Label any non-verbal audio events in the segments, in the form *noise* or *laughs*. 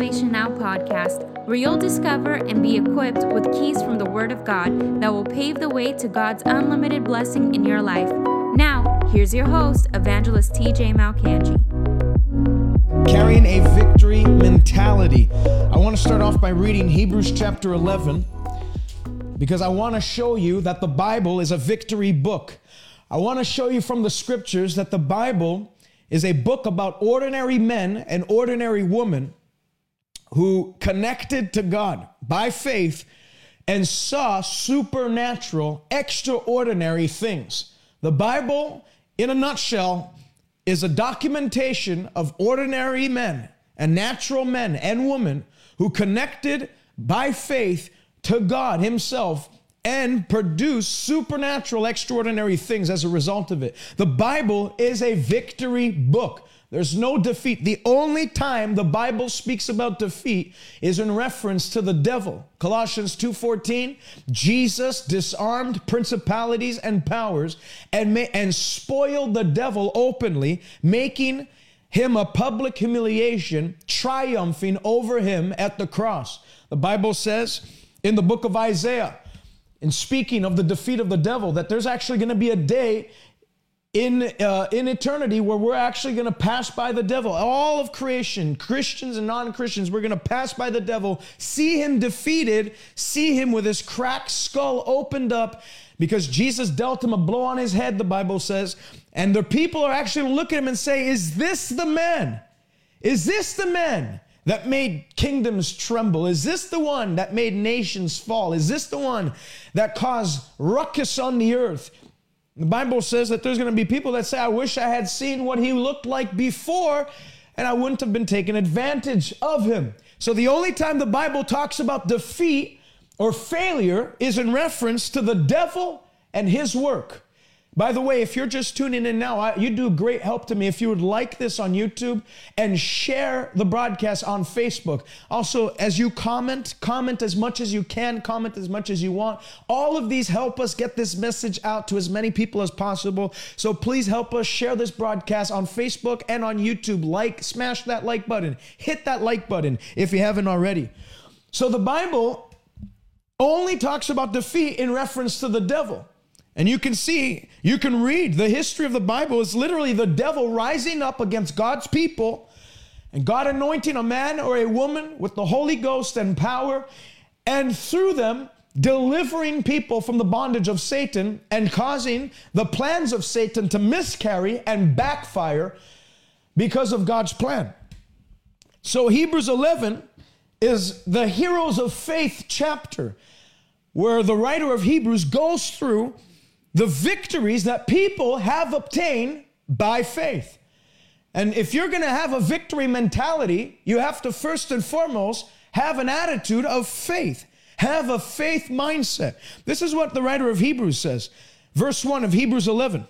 Salvation Now podcast, where you'll discover and be equipped with keys from the Word of God that will pave the way to God's unlimited blessing in your life. Now, here's your host, Evangelist TJ Malcangi. Carrying a victory mentality. I want to start off by reading Hebrews chapter 11 because I want to show you that the Bible is a victory book. I want to show you from the scriptures that the Bible is a book about ordinary men and ordinary women who connected to God by faith and saw supernatural, extraordinary things. The Bible, in a nutshell, is a documentation of ordinary men and natural men and women who connected by faith to God Himself and produce supernatural, extraordinary things as a result of it. The Bible is a victory book. There's no defeat. The only time the Bible speaks about defeat is in reference to the devil. Colossians 2:14, Jesus disarmed principalities and powers and ma- and spoiled the devil openly, making him a public humiliation, triumphing over him at the cross. The Bible says in the book of Isaiah, in speaking of the defeat of the devil, that there's actually going to be a day in uh, in eternity where we're actually going to pass by the devil all of creation christians and non-christians we're going to pass by the devil see him defeated see him with his cracked skull opened up because jesus dealt him a blow on his head the bible says and the people are actually look at him and say is this the man is this the man that made kingdoms tremble? Is this the one that made nations fall? Is this the one that caused ruckus on the earth? The Bible says that there's going to be people that say, I wish I had seen what he looked like before, and I wouldn't have been taken advantage of him. So the only time the Bible talks about defeat or failure is in reference to the devil and his work. By the way, if you're just tuning in now, you do great help to me if you would like this on YouTube and share the broadcast on Facebook. Also, as you comment, comment as much as you can, comment as much as you want. All of these help us get this message out to as many people as possible. So please help us share this broadcast on Facebook and on YouTube. Like, smash that like button, hit that like button if you haven't already. So the Bible only talks about defeat in reference to the devil. And you can see, you can read the history of the Bible is literally the devil rising up against God's people and God anointing a man or a woman with the Holy Ghost and power, and through them delivering people from the bondage of Satan and causing the plans of Satan to miscarry and backfire because of God's plan. So, Hebrews 11 is the heroes of faith chapter where the writer of Hebrews goes through the victories that people have obtained by faith. And if you're going to have a victory mentality, you have to first and foremost have an attitude of faith. Have a faith mindset. This is what the writer of Hebrews says. Verse 1 of Hebrews 11.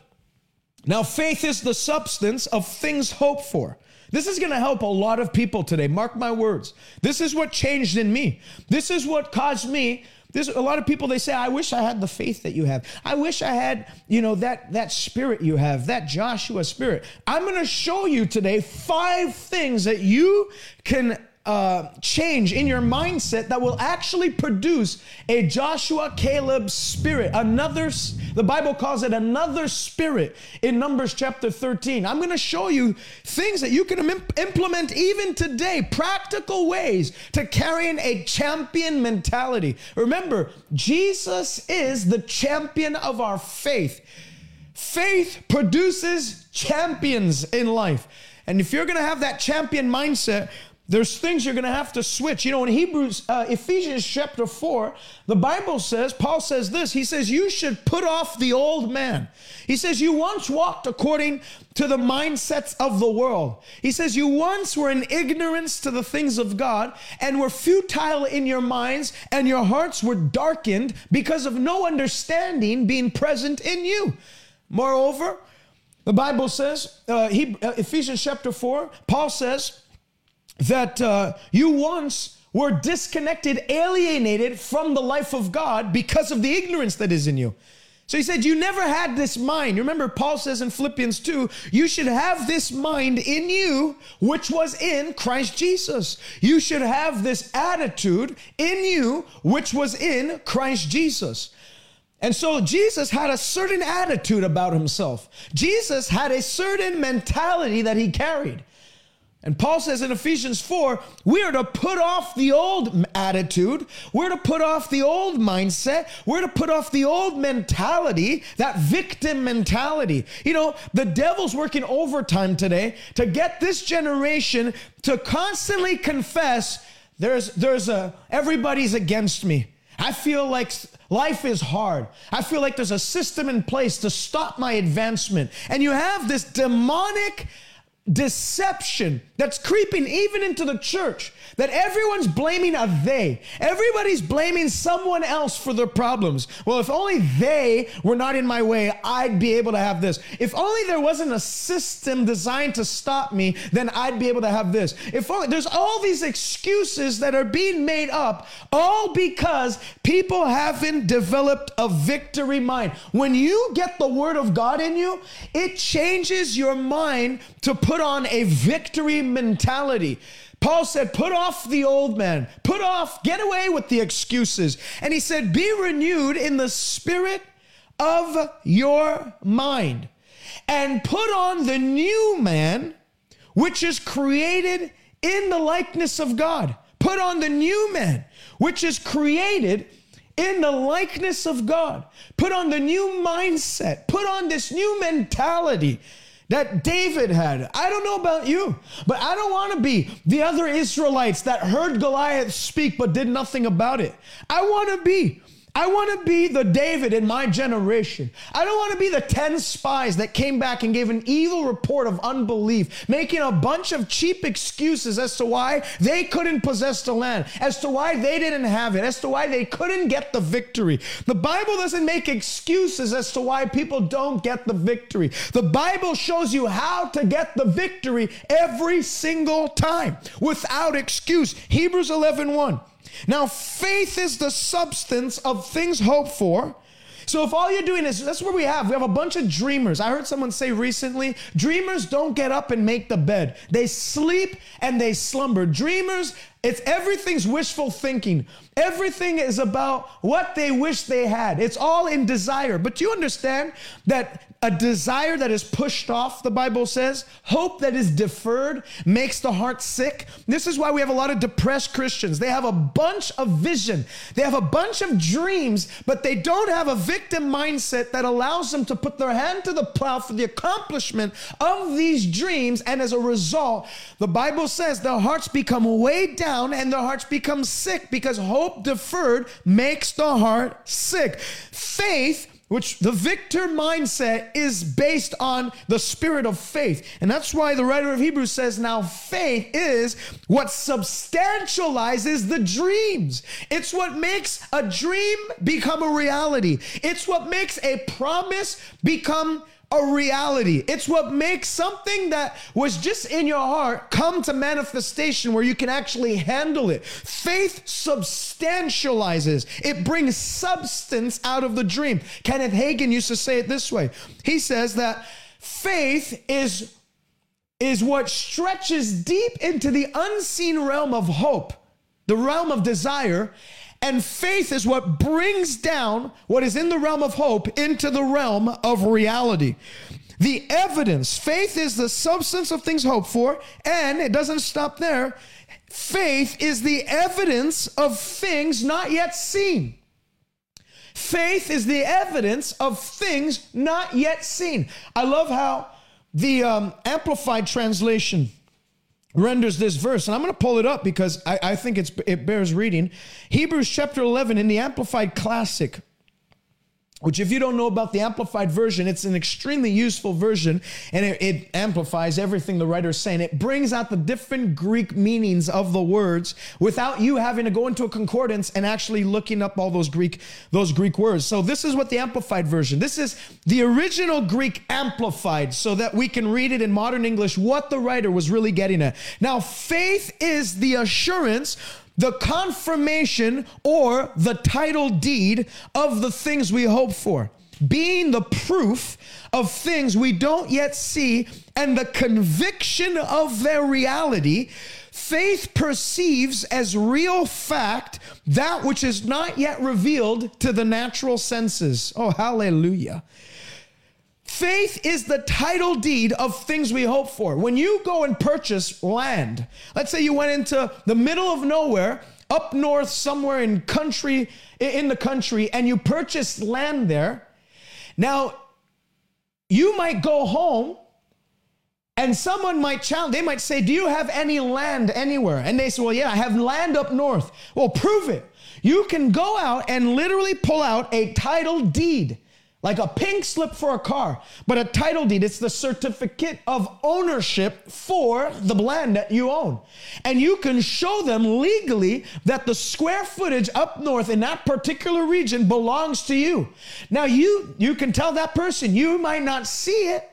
Now, faith is the substance of things hoped for. This is going to help a lot of people today. Mark my words. This is what changed in me. This is what caused me there's a lot of people they say, I wish I had the faith that you have. I wish I had, you know, that that spirit you have, that Joshua spirit. I'm going to show you today five things that you can uh, change in your mindset that will actually produce a Joshua Caleb spirit. Another, the Bible calls it another spirit in Numbers chapter 13. I'm going to show you things that you can imp- implement even today, practical ways to carrying a champion mentality. Remember, Jesus is the champion of our faith. Faith produces champions in life. And if you're going to have that champion mindset, there's things you're going to have to switch. You know, in Hebrews, uh, Ephesians chapter 4, the Bible says, Paul says this. He says, You should put off the old man. He says, You once walked according to the mindsets of the world. He says, You once were in ignorance to the things of God and were futile in your minds, and your hearts were darkened because of no understanding being present in you. Moreover, the Bible says, uh, he, uh, Ephesians chapter 4, Paul says, that uh, you once were disconnected, alienated from the life of God because of the ignorance that is in you. So he said, You never had this mind. Remember, Paul says in Philippians 2, you should have this mind in you, which was in Christ Jesus. You should have this attitude in you, which was in Christ Jesus. And so Jesus had a certain attitude about himself. Jesus had a certain mentality that he carried. And Paul says in Ephesians 4, we are to put off the old attitude. We're to put off the old mindset. We're to put off the old mentality, that victim mentality. You know, the devil's working overtime today to get this generation to constantly confess there's there's a everybody's against me. I feel like life is hard. I feel like there's a system in place to stop my advancement. And you have this demonic deception that's creeping even into the church that everyone's blaming a they. Everybody's blaming someone else for their problems. Well, if only they were not in my way, I'd be able to have this. If only there wasn't a system designed to stop me, then I'd be able to have this. If only there's all these excuses that are being made up all because people haven't developed a victory mind. When you get the word of God in you, it changes your mind to put on a victory mentality. Paul said, Put off the old man, put off, get away with the excuses. And he said, Be renewed in the spirit of your mind and put on the new man, which is created in the likeness of God. Put on the new man, which is created in the likeness of God. Put on the new mindset. Put on this new mentality that David had. I don't know about you, but I don't want to be the other Israelites that heard Goliath speak but did nothing about it. I want to be I want to be the David in my generation. I don't want to be the 10 spies that came back and gave an evil report of unbelief, making a bunch of cheap excuses as to why they couldn't possess the land, as to why they didn't have it, as to why they couldn't get the victory. The Bible doesn't make excuses as to why people don't get the victory. The Bible shows you how to get the victory every single time without excuse. Hebrews 11 1. Now, faith is the substance of things hoped for. So if all you're doing is that's what we have. We have a bunch of dreamers. I heard someone say recently, dreamers don't get up and make the bed. They sleep and they slumber. Dreamers, it's everything's wishful thinking. Everything is about what they wish they had. It's all in desire. But do you understand that a desire that is pushed off, the Bible says, hope that is deferred makes the heart sick. This is why we have a lot of depressed Christians. They have a bunch of vision, they have a bunch of dreams, but they don't have a victim mindset that allows them to put their hand to the plow for the accomplishment of these dreams. And as a result, the Bible says their hearts become weighed down and their hearts become sick because hope deferred makes the heart sick. Faith which the victor mindset is based on the spirit of faith. And that's why the writer of Hebrews says, now faith is what substantializes the dreams. It's what makes a dream become a reality. It's what makes a promise become a reality. It's what makes something that was just in your heart come to manifestation where you can actually handle it. Faith substantializes, it brings substance out of the dream. Kenneth Hagin used to say it this way he says that faith is, is what stretches deep into the unseen realm of hope, the realm of desire and faith is what brings down what is in the realm of hope into the realm of reality. The evidence, faith is the substance of things hoped for, and it doesn't stop there. Faith is the evidence of things not yet seen. Faith is the evidence of things not yet seen. I love how the um, Amplified Translation renders this verse, and I'm going to pull it up because I, I think it bears reading. Hebrews chapter 11 in the Amplified Classic which if you don't know about the amplified version it's an extremely useful version and it, it, amplifies everything the writer is saying. It brings out the different greek meanings of the words without you having to go into a concordance and actually looking up all those greek those greek words. So this is what the amplified version this is the original greek amplified so that we can read it in modern english what the writer was really getting at. Now faith is the assurance the confirmation or the title deed of the things we hope for. being the proof of things we don't yet see and the conviction of their reality, faith perceives as real fact that which is not yet revealed to the natural senses. Oh, hallelujah. Faith is the title deed of things we hope for. When you go and purchase land, let's say you went into the middle of nowhere, up north, somewhere in country, in the country, and you purchased land there. Now, you might go home and someone might challenge, they might say, Do you have any land anywhere? And they say, Well, yeah, I have land up north. Well, prove it. You can go out and literally pull out a title deed like a pink slip for a car, but a title deed. It's the certificate of ownership for the land that you own. And you can show them legally that the square footage up north in that particular region belongs to you. Now you you can tell that person you might not see it.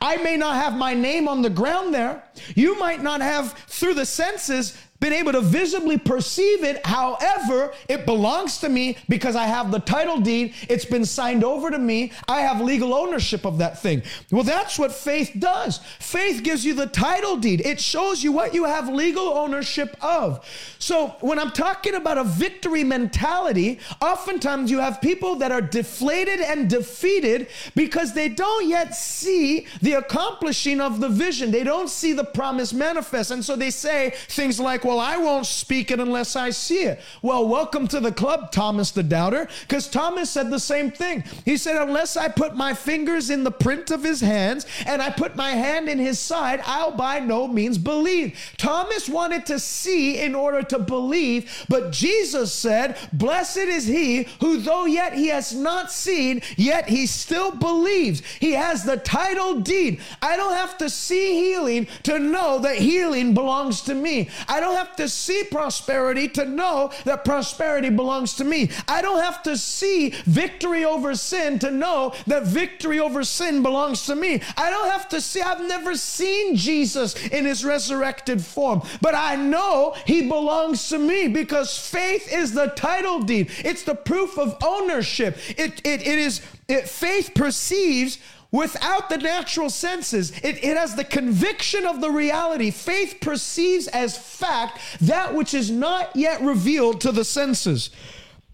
I may not have my name on the ground there. You might not have through the senses been able to visibly perceive it. However, it belongs to me because I have the title deed. It's been signed over to me. I have legal ownership of that thing. Well, that's what faith does. Faith gives you the title deed, it shows you what you have legal ownership of. So, when I'm talking about a victory mentality, oftentimes you have people that are deflated and defeated because they don't yet see the accomplishing of the vision. They don't see the promise manifest. And so they say things like, well, well, I won't speak it unless I see it. Well, welcome to the club, Thomas the doubter, because Thomas said the same thing. He said, Unless I put my fingers in the print of his hands and I put my hand in his side, I'll by no means believe. Thomas wanted to see in order to believe, but Jesus said, Blessed is he who, though yet he has not seen, yet he still believes. He has the title deed. I don't have to see healing to know that healing belongs to me. I don't have have to see prosperity to know that prosperity belongs to me. I don't have to see victory over sin to know that victory over sin belongs to me. I don't have to see, I've never seen Jesus in his resurrected form, but I know he belongs to me because faith is the title deed, it's the proof of ownership. It, it, it is, it, faith perceives without the natural senses. It, it has the conviction of the reality. Faith perceives as fact that which is not yet revealed to the senses.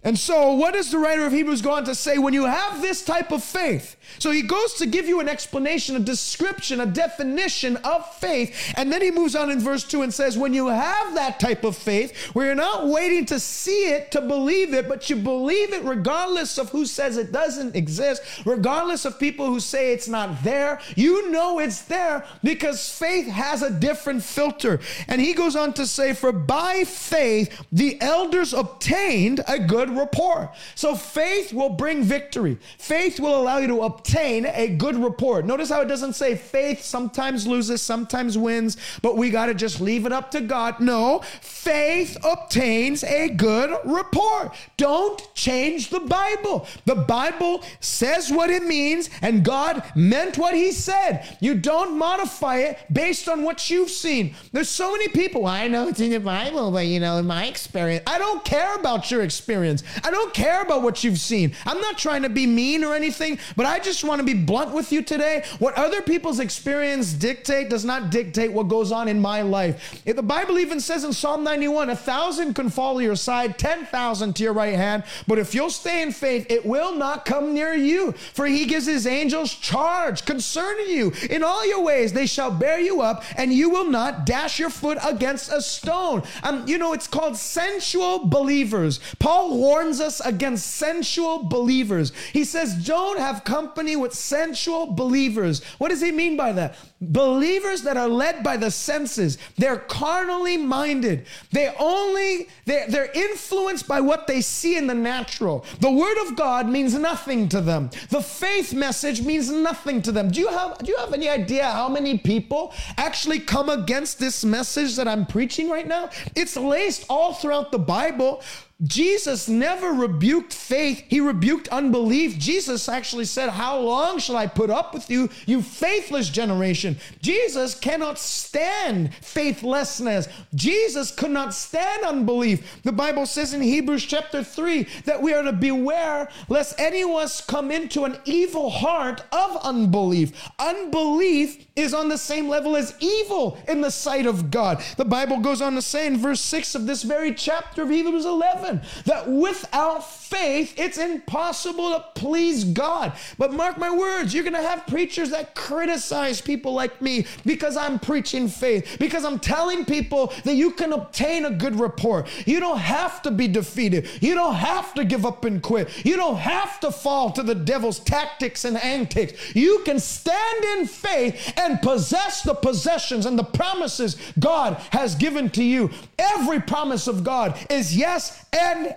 And so, what does the writer of Hebrews go on to say? When you have this type of faith, so he goes to give you an explanation, a description, a definition of faith. And then he moves on in verse 2 and says, When you have that type of faith, where you're not waiting to see it to believe it, but you believe it regardless of who says it doesn't exist, regardless of people who say it's not there, you know it's there because faith has a different filter. And he goes on to say, For by faith the elders obtained a good report. So faith will bring victory, faith will allow you to obtain obtain a good report. Notice how it doesn't say faith sometimes loses, sometimes wins, but we got to just leave it up to God. No, faith obtains a good report. Don't change the Bible. The Bible says what it means, and God meant what He said. You don't modify it based on what you've seen. There's so many people, I know it's in the Bible, but you know, in my experience, I don't care about your experience. I don't care about what you've seen. I'm not trying to be mean or anything, but I just just want to be blunt with you today. What other people's experience dictate does not dictate what goes on in my life. If the Bible even says in Psalm 91, a thousand can fall to your side, 10,000 to your right hand, but if you'll stay in faith, it will not come near you. For he gives his angels charge concerning you. In all your ways, they shall bear you up, and you will not dash your foot against a stone. Um, you know, it's called sensual believers. Paul warns us against sensual believers. He says, don't have company company with sensual believers. What does he mean by that? Believers that are led by the senses. They're carnally minded. They only they're, they're influenced by what they see in the natural. The word of God means nothing to them. The faith message means nothing to them. Do you have do you have any idea how many people actually come against this message that I'm preaching right now? It's laced all throughout the Bible. Jesus never rebuked faith, he rebuked unbelief. Jesus actually said, How long shall I put up with you, you faithless generation? Jesus cannot stand faithlessness. Jesus could not stand unbelief. The Bible says in Hebrews chapter 3 that we are to beware lest any of us come into an evil heart of unbelief. Unbelief is on the same level as evil in the sight of God. The Bible goes on to say in verse 6 of this very chapter of Hebrews 11 that without faith it's impossible to please God. But mark my words, you're going to have preachers that criticize people like me because I'm preaching faith, because I'm telling people that you can obtain a good report. You don't have to be defeated. You don't have to give up and quit. You don't have to fall to the devil's tactics and antics. You can stand in faith and possess the possessions and the promises God has given to you. Every promise of God is yes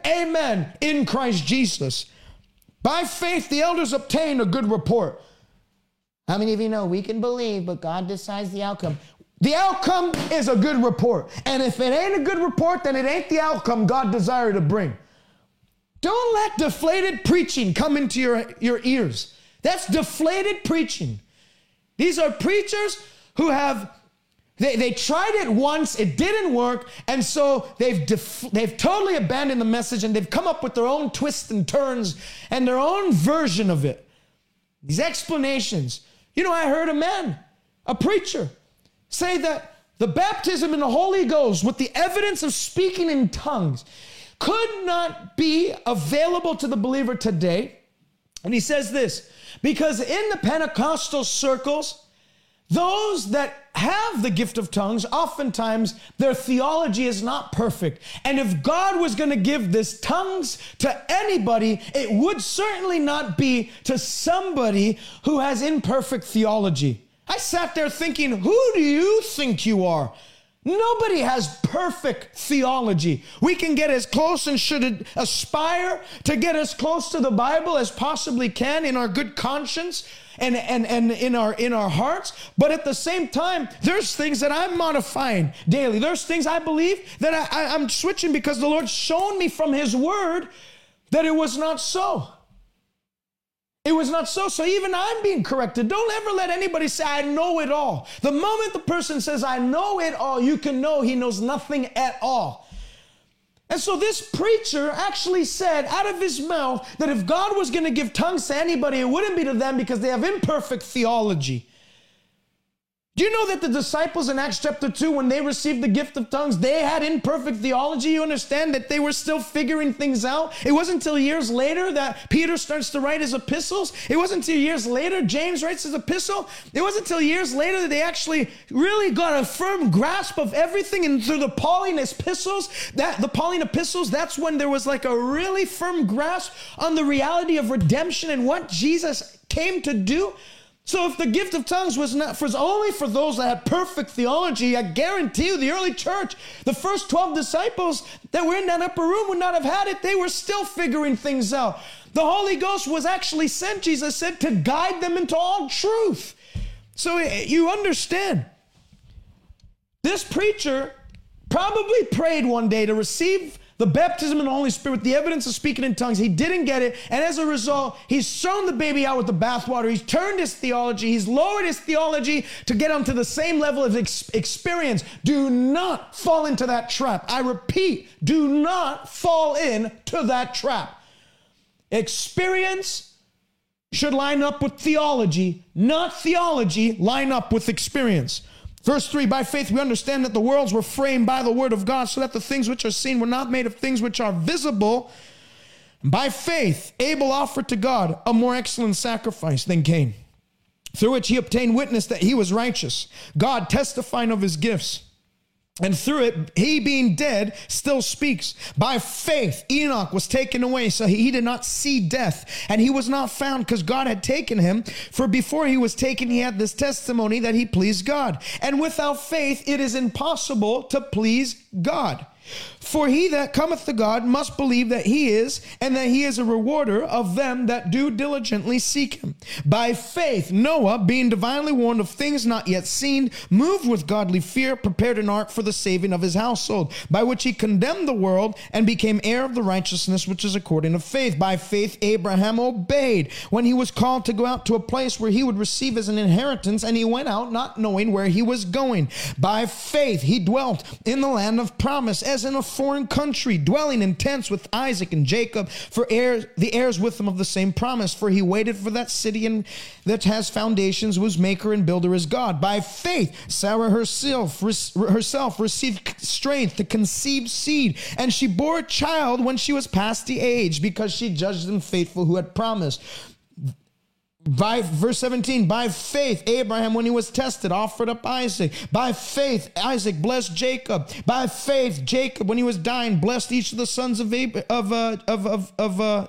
amen in Christ Jesus. By faith, the elders obtained a good report. How many of you know we can believe, but God decides the outcome? The outcome is a good report. And if it ain't a good report, then it ain't the outcome God desired to bring. Don't let deflated preaching come into your, your ears. That's deflated preaching. These are preachers who have they, they tried it once, it didn't work, and so they've, def- they've totally abandoned the message and they've come up with their own twists and turns and their own version of it. These explanations. You know, I heard a man, a preacher, say that the baptism in the Holy Ghost with the evidence of speaking in tongues could not be available to the believer today. And he says this because in the Pentecostal circles, those that have the gift of tongues, oftentimes their theology is not perfect. And if God was going to give this tongues to anybody, it would certainly not be to somebody who has imperfect theology. I sat there thinking, who do you think you are? Nobody has perfect theology. We can get as close and should aspire to get as close to the Bible as possibly can in our good conscience and, and, and in our in our hearts. But at the same time, there's things that I'm modifying daily. There's things I believe that I, I, I'm switching because the Lord's shown me from His Word that it was not so. It was not so. So even I'm being corrected. Don't ever let anybody say, I know it all. The moment the person says, I know it all, you can know he knows nothing at all. And so this preacher actually said out of his mouth that if God was going to give tongues to anybody, it wouldn't be to them because they have imperfect theology. Do you know that the disciples in Acts chapter 2, when they received the gift of tongues, they had imperfect theology? You understand that they were still figuring things out? It wasn't until years later that Peter starts to write his epistles. It wasn't until years later James writes his epistle. It wasn't until years later that they actually really got a firm grasp of everything. And through the Pauline epistles, that the Pauline epistles, that's when there was like a really firm grasp on the reality of redemption and what Jesus came to do. So if the gift of tongues was not for only for those that had perfect theology, I guarantee you the early church, the first 12 disciples that were in that upper room would not have had it. They were still figuring things out. The Holy Ghost was actually sent, Jesus said, to guide them into all truth. So eh, you understand. This preacher probably prayed one day to receive the baptism in the Holy Spirit, the evidence of speaking in tongues. He didn't get it. And as a result, he's thrown the baby out with the bathwater. He's turned his theology. He's lowered his theology to get onto the same level of ex- experience. Do not fall into that trap. I repeat, do not fall into that trap. Experience should line up with theology, not theology line up with experience. Verse 3 By faith we understand that the worlds were framed by the word of God, so that the things which are seen were not made of things which are visible. By faith, Abel offered to God a more excellent sacrifice than Cain, through which he obtained witness that he was righteous, God testifying of his gifts. And through it, he being dead still speaks. By faith, Enoch was taken away, so he did not see death. And he was not found because God had taken him. For before he was taken, he had this testimony that he pleased God. And without faith, it is impossible to please God. For he that cometh to God must believe that he is, and that he is a rewarder of them that do diligently seek him. By faith, Noah, being divinely warned of things not yet seen, moved with godly fear, prepared an ark for the saving of his household, by which he condemned the world and became heir of the righteousness which is according to faith. By faith, Abraham obeyed when he was called to go out to a place where he would receive as an inheritance, and he went out not knowing where he was going. By faith, he dwelt in the land of promise as in a foreign country, dwelling in tents with Isaac and Jacob, for heirs, the heirs with them of the same promise. For he waited for that city and that has foundations, whose maker and builder is God. By faith, Sarah herself, herself received strength to conceive seed, and she bore a child when she was past the age, because she judged them faithful who had promised. By verse 17, by faith, Abraham, when he was tested, offered up Isaac. By faith, Isaac blessed Jacob. By faith, Jacob, when he was dying, blessed each of the sons of Ab- of uh, of of, of uh,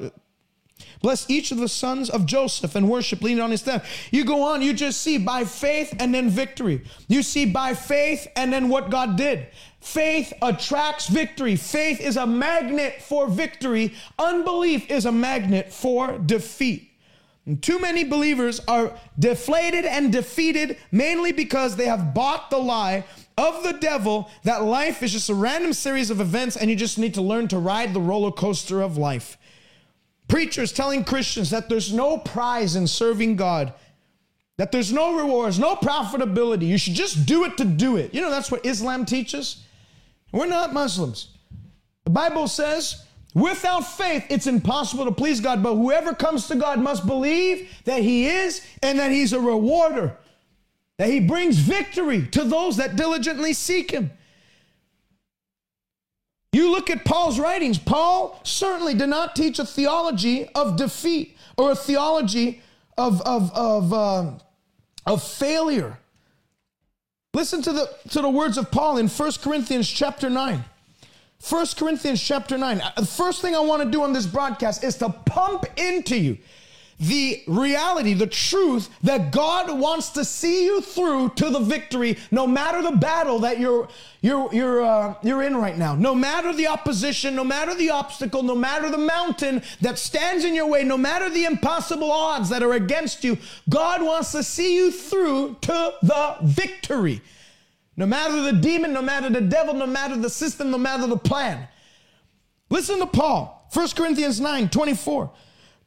blessed each of the sons of Joseph and worship leaning on his staff. You go on, you just see by faith and then victory. You see by faith and then what God did. Faith attracts victory. Faith is a magnet for victory. Unbelief is a magnet for defeat. And too many believers are deflated and defeated mainly because they have bought the lie of the devil that life is just a random series of events and you just need to learn to ride the roller coaster of life. Preachers telling Christians that there's no prize in serving God, that there's no rewards, no profitability. You should just do it to do it. You know, that's what Islam teaches. We're not Muslims. The Bible says Without faith, it's impossible to please God, but whoever comes to God must believe that He is and that He's a rewarder, that He brings victory to those that diligently seek Him. You look at Paul's writings, Paul certainly did not teach a theology of defeat or a theology of, of, of, uh, of failure. Listen to the, to the words of Paul in 1 Corinthians chapter 9. 1 Corinthians chapter 9. Uh, the first thing I want to do on this broadcast is to pump into you the reality, the truth that God wants to see you through to the victory, no matter the battle that you're you're you're uh, you're in right now. No matter the opposition, no matter the obstacle, no matter the mountain that stands in your way, no matter the impossible odds that are against you, God wants to see you through to the victory. No matter the demon, no matter the devil, no matter the system, no matter the plan. Listen to Paul, 1 Corinthians 9 24.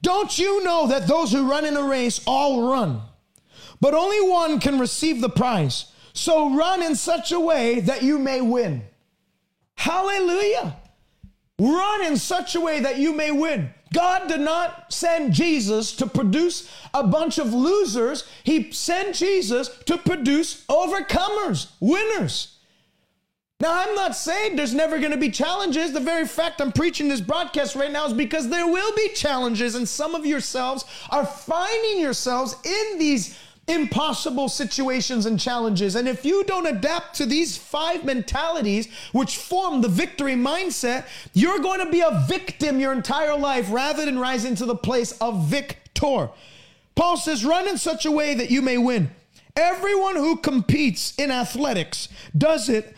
Don't you know that those who run in a race all run, but only one can receive the prize? So run in such a way that you may win. Hallelujah. Run in such a way that you may win. God did not send Jesus to produce a bunch of losers. He sent Jesus to produce overcomers, winners. Now, I'm not saying there's never going to be challenges. The very fact I'm preaching this broadcast right now is because there will be challenges, and some of yourselves are finding yourselves in these impossible situations and challenges. And if you don't adapt to these five mentalities, which form the victory mindset, you're going to be a victim your entire life rather than rising to the place of victor. Paul says, run in such a way that you may win. Everyone who competes in athletics does it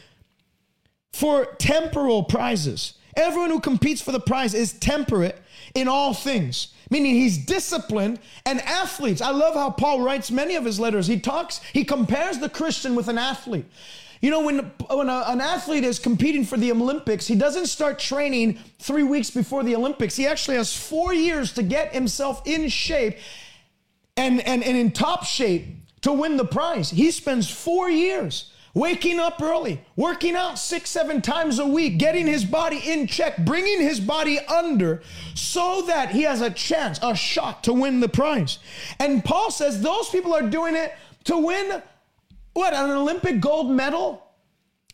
for temporal prizes. Everyone who competes for the prize is temperate in all things meaning he's disciplined and athletes. I love how Paul writes many of his letters. He talks, he compares the Christian with an athlete. You know, when, when a, an athlete is competing for the Olympics, he doesn't start training three weeks before the Olympics. He actually has four years to get himself in shape and, and, and in top shape to win the prize. He spends four years waking up early, working out six, seven times a week, getting his body in check, bringing his body under so that he has a chance, a shot to win the prize. And Paul says those people are doing it to win what, an Olympic gold medal?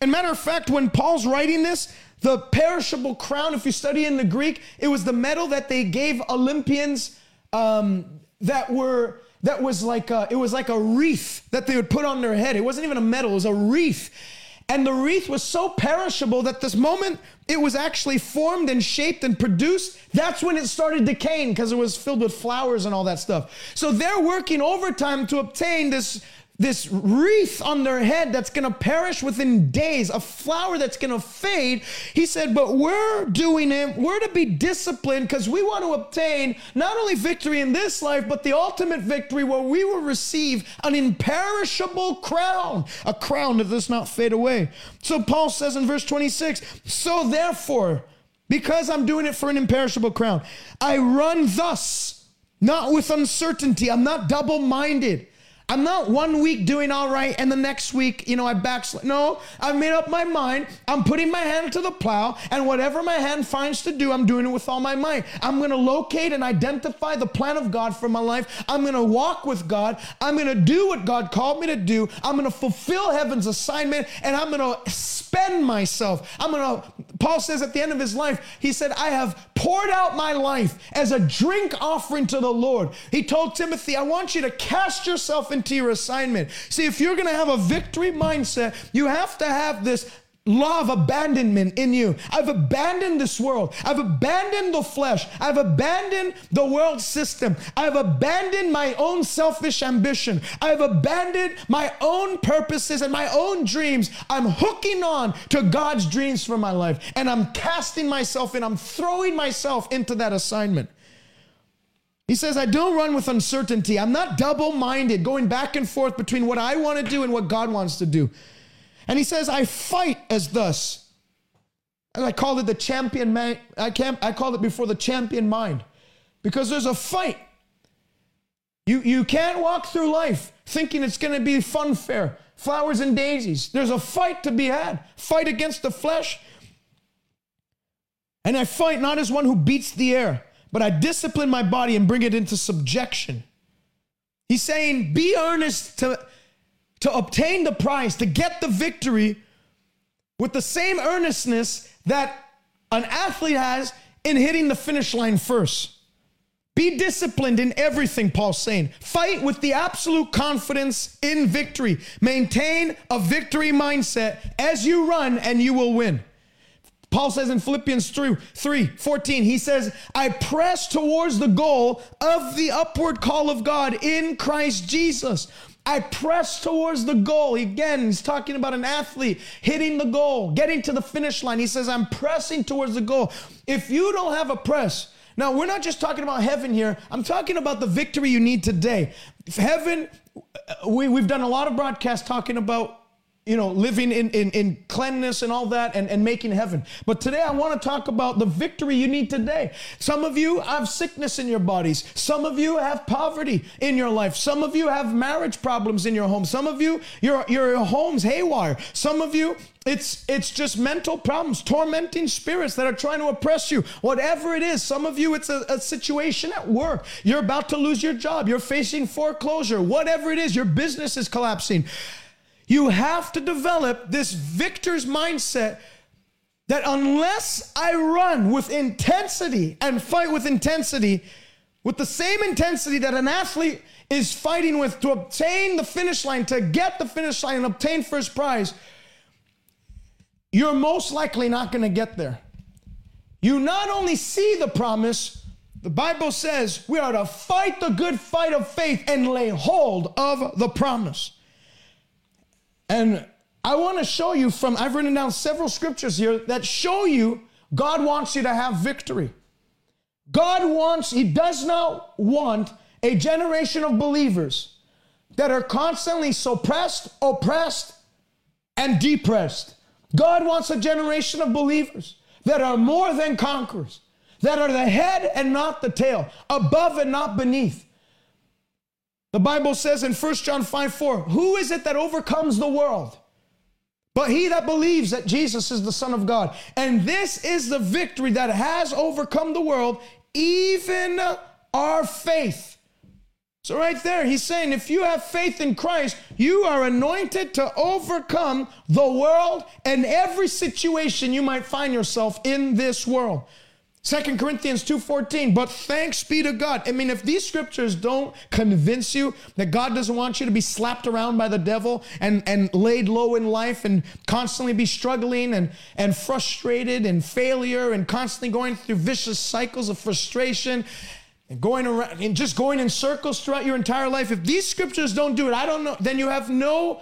And matter of fact, when Paul's writing this, the perishable crown, if you study in the Greek, it was the medal that they gave Olympians um, that were that was like a, it was like a wreath that they would put on their head. It wasn't even a medal, it was a wreath. And the wreath was so perishable that this moment it was actually formed and shaped and produced, that's when it started decaying because it was filled with flowers and all that stuff. So they're working overtime to obtain this this wreath on their head that's going to perish within days, a flower that's going to fade. He said, But we're doing it, we're to be disciplined because we want to obtain not only victory in this life, but the ultimate victory where we will receive an imperishable crown, a crown that does not fade away. So Paul says in verse 26, So therefore, because I'm doing it for an imperishable crown, I run thus, not with uncertainty. I'm not double minded. I'm not one week doing all right and the next week, you know, I backslide. No, I've made up my mind. I'm putting my hand to the plow, and whatever my hand finds to do, I'm doing it with all my might. I'm going to locate and identify the plan of God for my life. I'm going to walk with God. I'm going to do what God called me to do. I'm going to fulfill heaven's assignment, and I'm going to spend myself. I'm going to, Paul says at the end of his life, he said, I have poured out my life as a drink offering to the Lord. He told Timothy, I want you to cast yourself into your assignment. See, if you're going to have a victory mindset, you have to have this law of abandonment in you. I've abandoned this world. I've abandoned the flesh. I've abandoned the world system. I've abandoned my own selfish ambition. I've abandoned my own purposes and my own dreams. I'm hooking on to God's dreams for my life and I'm casting myself in. I'm throwing myself into that assignment. He says, I don't run with uncertainty. I'm not double minded, going back and forth between what I want to do and what God wants to do. And he says, I fight as thus. And I called it the champion man. I, can't, I called it before the champion mind because there's a fight. You, you can't walk through life thinking it's going to be fun fair, flowers and daisies. There's a fight to be had, fight against the flesh. And I fight not as one who beats the air but I discipline my body and bring it into subjection. He's saying, be earnest to, to obtain the prize, to get the victory with the same earnestness that an athlete has in hitting the finish line first. Be disciplined in everything, Paul's saying. Fight with the absolute confidence in victory. Maintain a victory mindset as you run, and you will win. Paul says in Philippians 3, 3 14, he says, I press towards the goal of the upward call of God in Christ Jesus. I press towards the goal. Again, he's talking about an athlete hitting the goal, getting to the finish line. He says, I'm pressing towards the goal. If you don't have a press, now we're not just talking about heaven here, I'm talking about the victory you need today. Heaven, uh, we, we've done a lot of broadcasts talking about you know, living in, in, in cleanliness and all that and, and making heaven. But today I want to talk about the victory you need today. Some of you have sickness in your bodies. Some of you have poverty in your life. Some of you have marriage problems in your home. Some of you, your, your home's haywire. Some of you, it's it's just mental problems, tormenting spirits that are trying to oppress you. Whatever it is, some of you it's a, a, situation at work. You're about to lose your job. You're facing foreclosure. Whatever it is, your business is collapsing. You have to develop this victor's mindset that unless I run with intensity and fight with intensity, with the same intensity that an athlete is fighting with to obtain the finish line, to get the finish line and obtain first prize, you're most likely not going to get there. You not only see the promise, the Bible says we are to fight the good fight of faith and lay hold of the promise. And I want to show you from, I've written down several scriptures here that show you God wants you to have victory. God wants, He does not want a generation of believers that are constantly suppressed, oppressed, and depressed. God wants a generation of believers that are more than conquerors, that are the head and not the tail, above and not beneath. The Bible says in 1 John 5 4, who is it that overcomes the world? But he that believes that Jesus is the Son of God. And this is the victory that has overcome the world, even our faith. So, right there, he's saying if you have faith in Christ, you are anointed to overcome the world and every situation you might find yourself in this world. Second Corinthians 2:14, but thanks be to God. I mean, if these scriptures don't convince you that God doesn't want you to be slapped around by the devil and, and laid low in life and constantly be struggling and, and frustrated and failure and constantly going through vicious cycles of frustration, and going around and just going in circles throughout your entire life, if these scriptures don't do it, I don't know, then you have no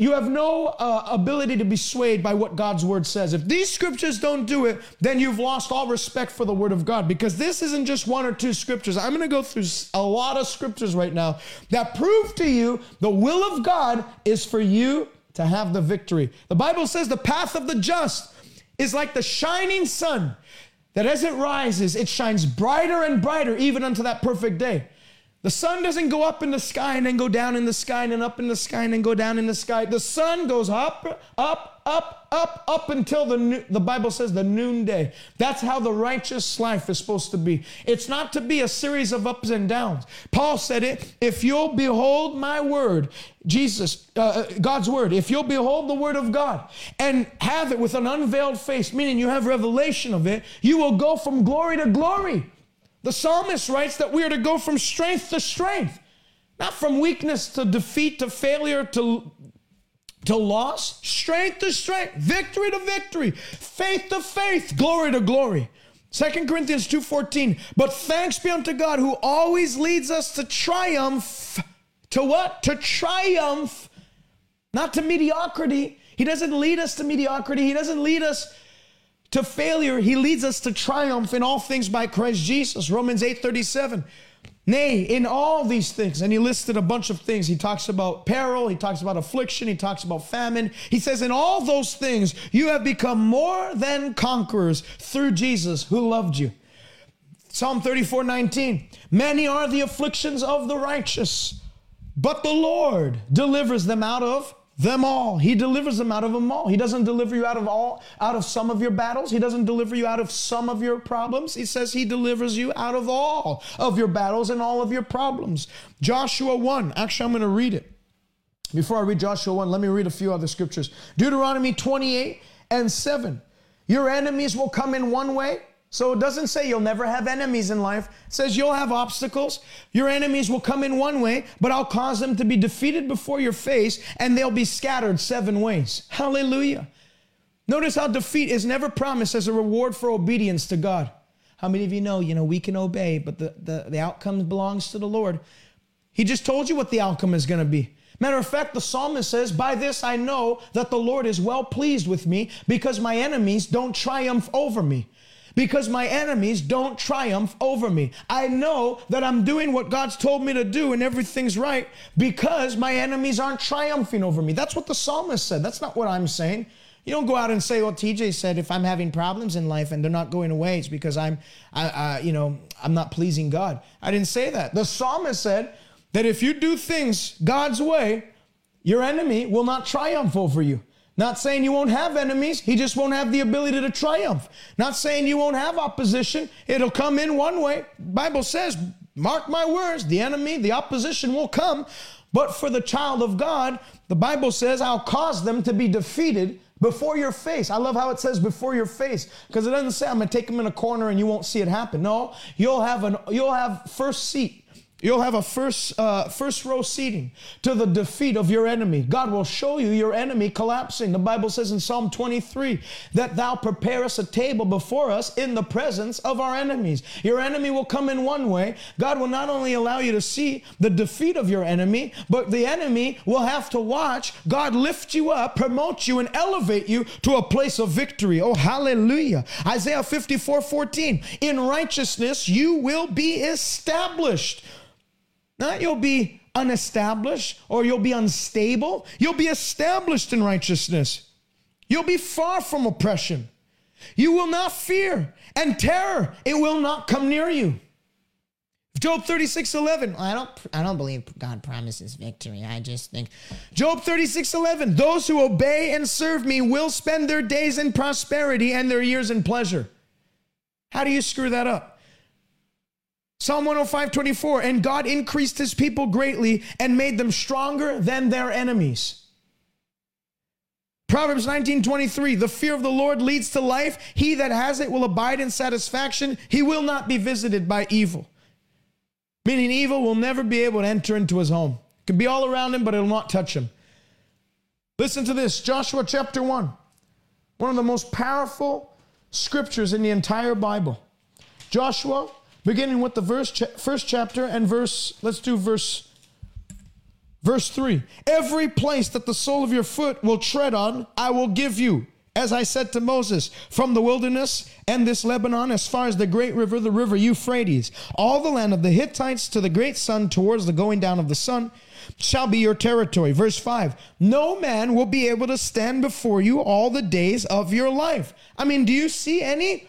you have no uh, ability to be swayed by what God's word says. If these scriptures don't do it, then you've lost all respect for the word of God because this isn't just one or two scriptures. I'm going to go through a lot of scriptures right now that prove to you the will of God is for you to have the victory. The Bible says the path of the just is like the shining sun that as it rises, it shines brighter and brighter even unto that perfect day. The sun doesn't go up in the sky and then go down in the sky and then up in the sky and then go down in the sky. The sun goes up, up, up, up, up until the the Bible says the noonday. That's how the righteous life is supposed to be. It's not to be a series of ups and downs. Paul said it. If you'll behold my word, Jesus, uh, uh God's word. If you'll behold the word of God and have it with an unveiled face, meaning you have revelation of it, you will go from glory to glory. The psalmist writes that we are to go from strength to strength, not from weakness to defeat to failure to, to loss, strength to strength, victory to victory, faith to faith, glory to glory. 2 Corinthians 2:14 But thanks be unto God who always leads us to triumph to what? To triumph not to mediocrity. He doesn't lead us to mediocrity. He doesn't lead us to failure, he leads us to triumph in all things by Christ Jesus. Romans 8 37. Nay, in all these things, and he listed a bunch of things. He talks about peril, he talks about affliction, he talks about famine. He says, In all those things, you have become more than conquerors through Jesus who loved you. Psalm 34 19. Many are the afflictions of the righteous, but the Lord delivers them out of them all. He delivers them out of them all. He doesn't deliver you out of all, out of some of your battles. He doesn't deliver you out of some of your problems. He says he delivers you out of all of your battles and all of your problems. Joshua 1. Actually, I'm going to read it. Before I read Joshua 1, let me read a few other scriptures. Deuteronomy 28 and 7. Your enemies will come in one way so it doesn't say you'll never have enemies in life. It says you'll have obstacles. Your enemies will come in one way, but I'll cause them to be defeated before your face and they'll be scattered seven ways. Hallelujah. Notice how defeat is never promised as a reward for obedience to God. How many of you know, you know, we can obey, but the, the, the outcome belongs to the Lord. He just told you what the outcome is going to be. Matter of fact, the psalmist says, By this I know that the Lord is well pleased with me because my enemies don't triumph over me because my enemies don't triumph over me. I know that I'm doing what God's told me to do and everything's right because my enemies aren't triumphing over me. That's what the psalmist said. That's not what I'm saying. You don't go out and say, "Well, TJ said if I'm having problems in life and they're not going away, it's because I'm, I, I, you know, I'm not pleasing God." I didn't say that. The psalmist said that if you do things God's way, your enemy will not triumph over you. Not saying you won't have enemies, he just won't have the ability to triumph. Not saying you won't have opposition, it'll come in one way. Bible says, mark my words, the enemy, the opposition will come. But for the child of God, the Bible says, I'll cause them to be defeated before your face. I love how it says before your face because it doesn't say I'm going to take them in a corner and you won't see it happen. No, you'll have an you'll have first seat. You'll have a first, uh, first row seating to the defeat of your enemy. God will show you your enemy collapsing. The Bible says in Psalm 23 that thou preparest a table before us in the presence of our enemies. Your enemy will come in one way. God will not only allow you to see the defeat of your enemy, but the enemy will have to watch God lift you up, promote you, and elevate you to a place of victory. Oh, hallelujah. Isaiah 54 14. In righteousness you will be established. Not you'll be unestablished or you'll be unstable. You'll be established in righteousness. You'll be far from oppression. You will not fear, and terror, it will not come near you. Job 36, 11. Well, I don't I don't believe God promises victory. I just think Job 36, 11. Those who obey and serve me will spend their days in prosperity and their years in pleasure. How do you screw that up? Psalm 105, 24, and God increased his people greatly and made them stronger than their enemies. Proverbs 19, 23, the fear of the Lord leads to life. He that has it will abide in satisfaction. He will not be visited by evil. Meaning, evil will never be able to enter into his home. It can be all around him, but it'll not touch him. Listen to this Joshua chapter 1, one of the most powerful scriptures in the entire Bible. Joshua beginning with the verse cha- first chapter and verse let's do verse verse 3 every place that the sole of your foot will tread on i will give you as i said to moses from the wilderness and this lebanon as far as the great river the river euphrates. All the land of the hittites to the great sun towards the going down of the sun shall be your territory. Verse 5 no man will be able to stand before you all the days of your life. I mean do you see any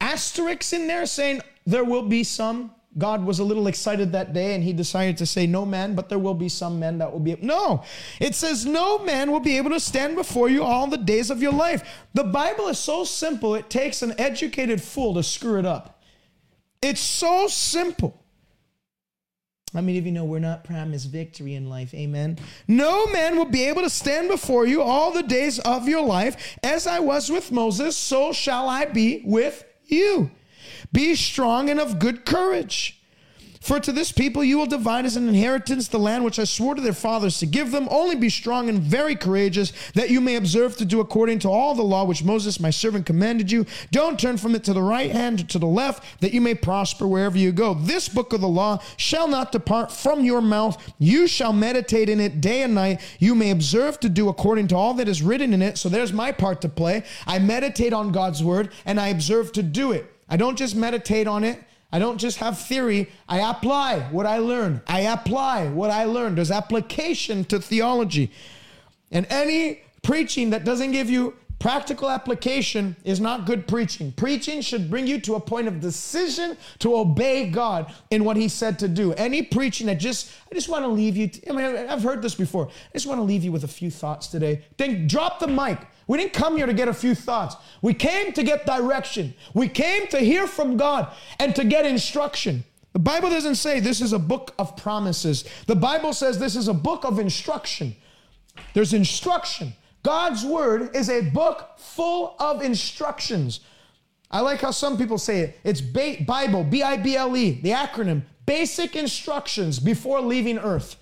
asterisks in there saying there will be some. God was a little excited that day and he decided to say, No man, but there will be some men that will be. No, it says, No man will be able to stand before you all the days of your life. The Bible is so simple, it takes an educated fool to screw it up. It's so simple. How many of you know we're not promised victory in life? Amen. No man will be able to stand before you all the days of your life. As I was with Moses, so shall I be with you. Be strong and of good courage. For to this people you will divide as an inheritance the land which I swore to their fathers to give them. Only be strong and very courageous, that you may observe to do according to all the law which Moses my servant commanded you. Don't turn from it to the right hand or to the left, that you may prosper wherever you go. This book of the law shall not depart from your mouth. You shall meditate in it day and night. You may observe to do according to all that is written in it. So there's my part to play. I meditate on God's word and I observe to do it. I don't just meditate on it. I don't just have theory. I apply what I learn. I apply what I learn. There's application to theology. And any preaching that doesn't give you practical application is not good preaching. Preaching should bring you to a point of decision to obey God in what He said to do. Any preaching that just, I just want to leave you, I mean, I've heard this before. I just want to leave you with a few thoughts today. Then drop the mic. We didn't come here to get a few thoughts. We came to get direction. We came to hear from God and to get instruction. The Bible doesn't say this is a book of promises. The Bible says this is a book of instruction. There's instruction. God's word is a book full of instructions. I like how some people say it. It's Bible, B I B L E, the acronym, basic instructions before leaving earth.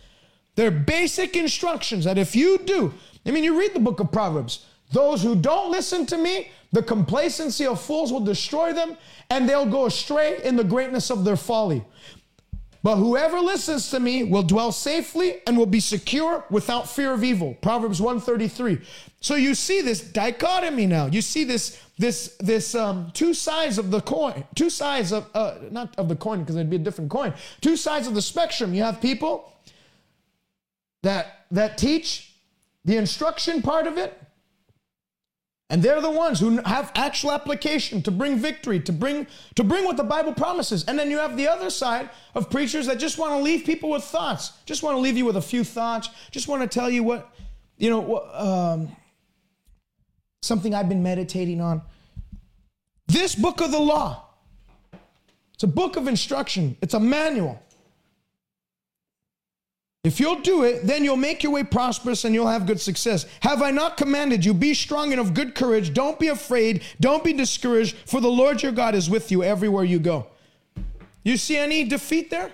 They're basic instructions that if you do, I mean, you read the book of Proverbs. Those who don't listen to me, the complacency of fools will destroy them, and they'll go astray in the greatness of their folly. But whoever listens to me will dwell safely and will be secure without fear of evil. Proverbs 133. So you see this dichotomy now. You see this this this um, two sides of the coin, two sides of uh, not of the coin because it'd be a different coin. Two sides of the spectrum. You have people that that teach the instruction part of it and they're the ones who have actual application to bring victory, to bring to bring what the Bible promises. And then you have the other side of preachers that just want to leave people with thoughts. Just want to leave you with a few thoughts. Just want to tell you what, you know, um, something I've been meditating on. This book of the law. It's a book of instruction. It's a manual. If you'll do it, then you'll make your way prosperous and you'll have good success. Have I not commanded you? Be strong and of good courage. Don't be afraid. Don't be discouraged, for the Lord your God is with you everywhere you go. You see any defeat there?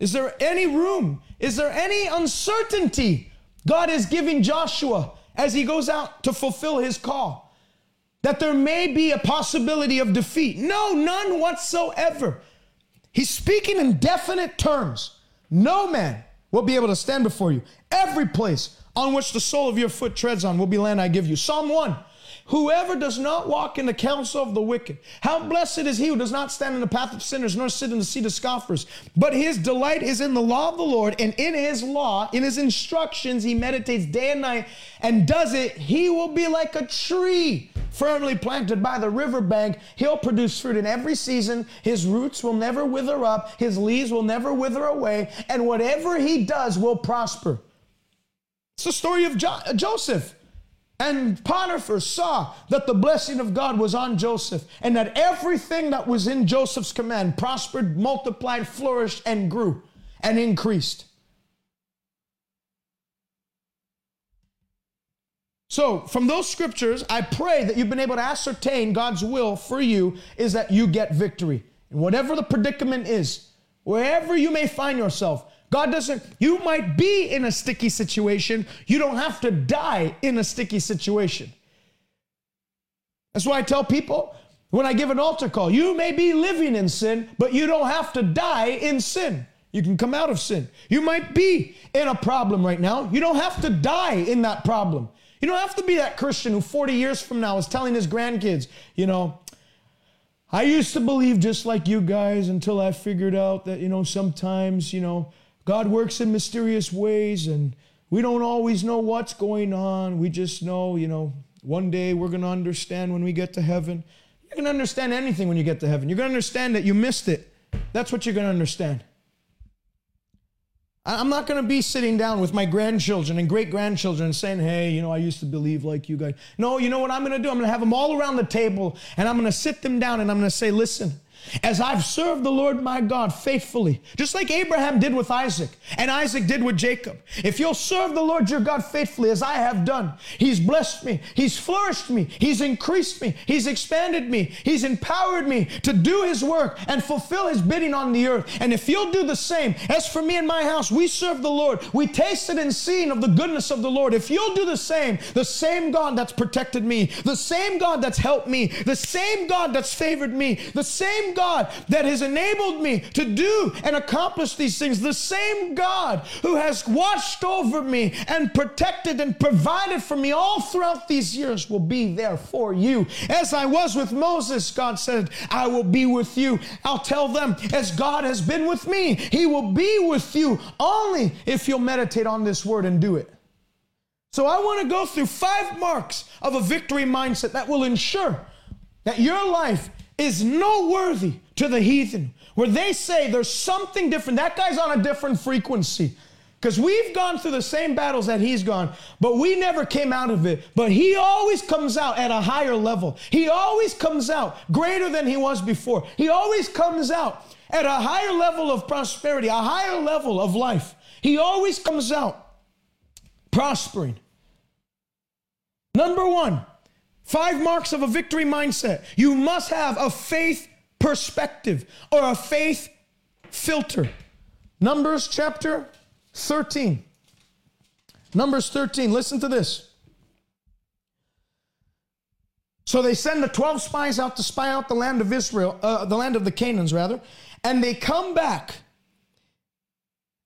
Is there any room? Is there any uncertainty God is giving Joshua as he goes out to fulfill his call? That there may be a possibility of defeat? No, none whatsoever. He's speaking in definite terms. No man will be able to stand before you. Every place on which the sole of your foot treads on will be land I give you. Psalm 1. Whoever does not walk in the counsel of the wicked, how blessed is he who does not stand in the path of sinners, nor sit in the seat of scoffers. But his delight is in the law of the Lord, and in his law, in his instructions, he meditates day and night and does it. He will be like a tree firmly planted by the riverbank. He'll produce fruit in every season. His roots will never wither up, his leaves will never wither away, and whatever he does will prosper. It's the story of jo- Joseph. And Potiphar saw that the blessing of God was on Joseph and that everything that was in Joseph's command prospered, multiplied, flourished, and grew and increased. So, from those scriptures, I pray that you've been able to ascertain God's will for you is that you get victory. And whatever the predicament is, wherever you may find yourself, God doesn't, you might be in a sticky situation. You don't have to die in a sticky situation. That's why I tell people When I give an altar call, you may be living in sin, but you don't have to die in sin. You can come out of sin. You might be in a problem right now. You don't have to die in that problem. You don't have to be that Christian who 40 years from now is telling his grandkids, you know, I used to believe just like you guys until I figured out that, you know, sometimes, you know, God works in mysterious ways and we don't always know what's going on. We just know, you know, one day we're going to understand when we get to heaven. You're going to understand anything when you get to heaven. You're going to understand that you missed it. That's what you're going to understand. I'm not going to be sitting down with my grandchildren and great grandchildren and saying, hey, you know, I used to believe like you guys. No, you know what I'm going to do? I'm going to have them all around the table and I'm going to sit them down and I'm going to say, listen, as I've served the Lord my God faithfully, just like Abraham did with Isaac and Isaac did with Jacob. If you'll serve the Lord your God faithfully as I have done, He's blessed me, He's flourished me, He's increased me, He's expanded me, He's empowered me to do His work and fulfill His bidding on the earth. And if you'll do the same, as for me and my house, we serve the Lord. We tasted and seen of the goodness of the Lord. If you'll do the same, the same God that's protected me, the same God that's helped me, the same God that's favored me, the same God that has enabled me to do and accomplish these things, the same God who has watched over me and protected and provided for me all throughout these years will be there for you. As I was with Moses, God said, I will be with you. I'll tell them, as God has been with me, He will be with you only if you'll meditate on this word and do it. So I want to go through five marks of a victory mindset that will ensure that your life is noteworthy to the heathen, where they say there's something different. That guy's on a different frequency. Because we've gone through the same battles that he's gone, but we never came out of it. But he always comes out at a higher level. He always comes out greater than he was before. He always comes out at a higher level of prosperity, a higher level of life. He always comes out prospering. Number one, Five marks of a victory mindset. You must have a faith perspective or a faith filter. Numbers chapter 13. Numbers 13, listen to this. So they send the 12 spies out to spy out the land of Israel, uh, the land of the Canaans, rather, and they come back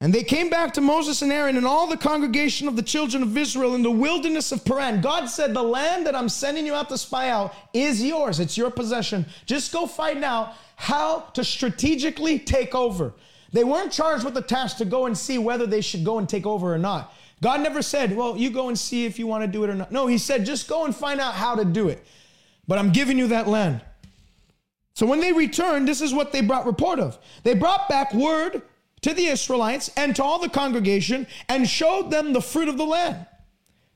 and they came back to Moses and Aaron and all the congregation of the children of Israel in the wilderness of Paran. God said, The land that I'm sending you out to spy out is yours, it's your possession. Just go find out how to strategically take over. They weren't charged with the task to go and see whether they should go and take over or not. God never said, Well, you go and see if you want to do it or not. No, He said, Just go and find out how to do it. But I'm giving you that land. So when they returned, this is what they brought report of. They brought back word to the Israelites and to all the congregation and showed them the fruit of the land.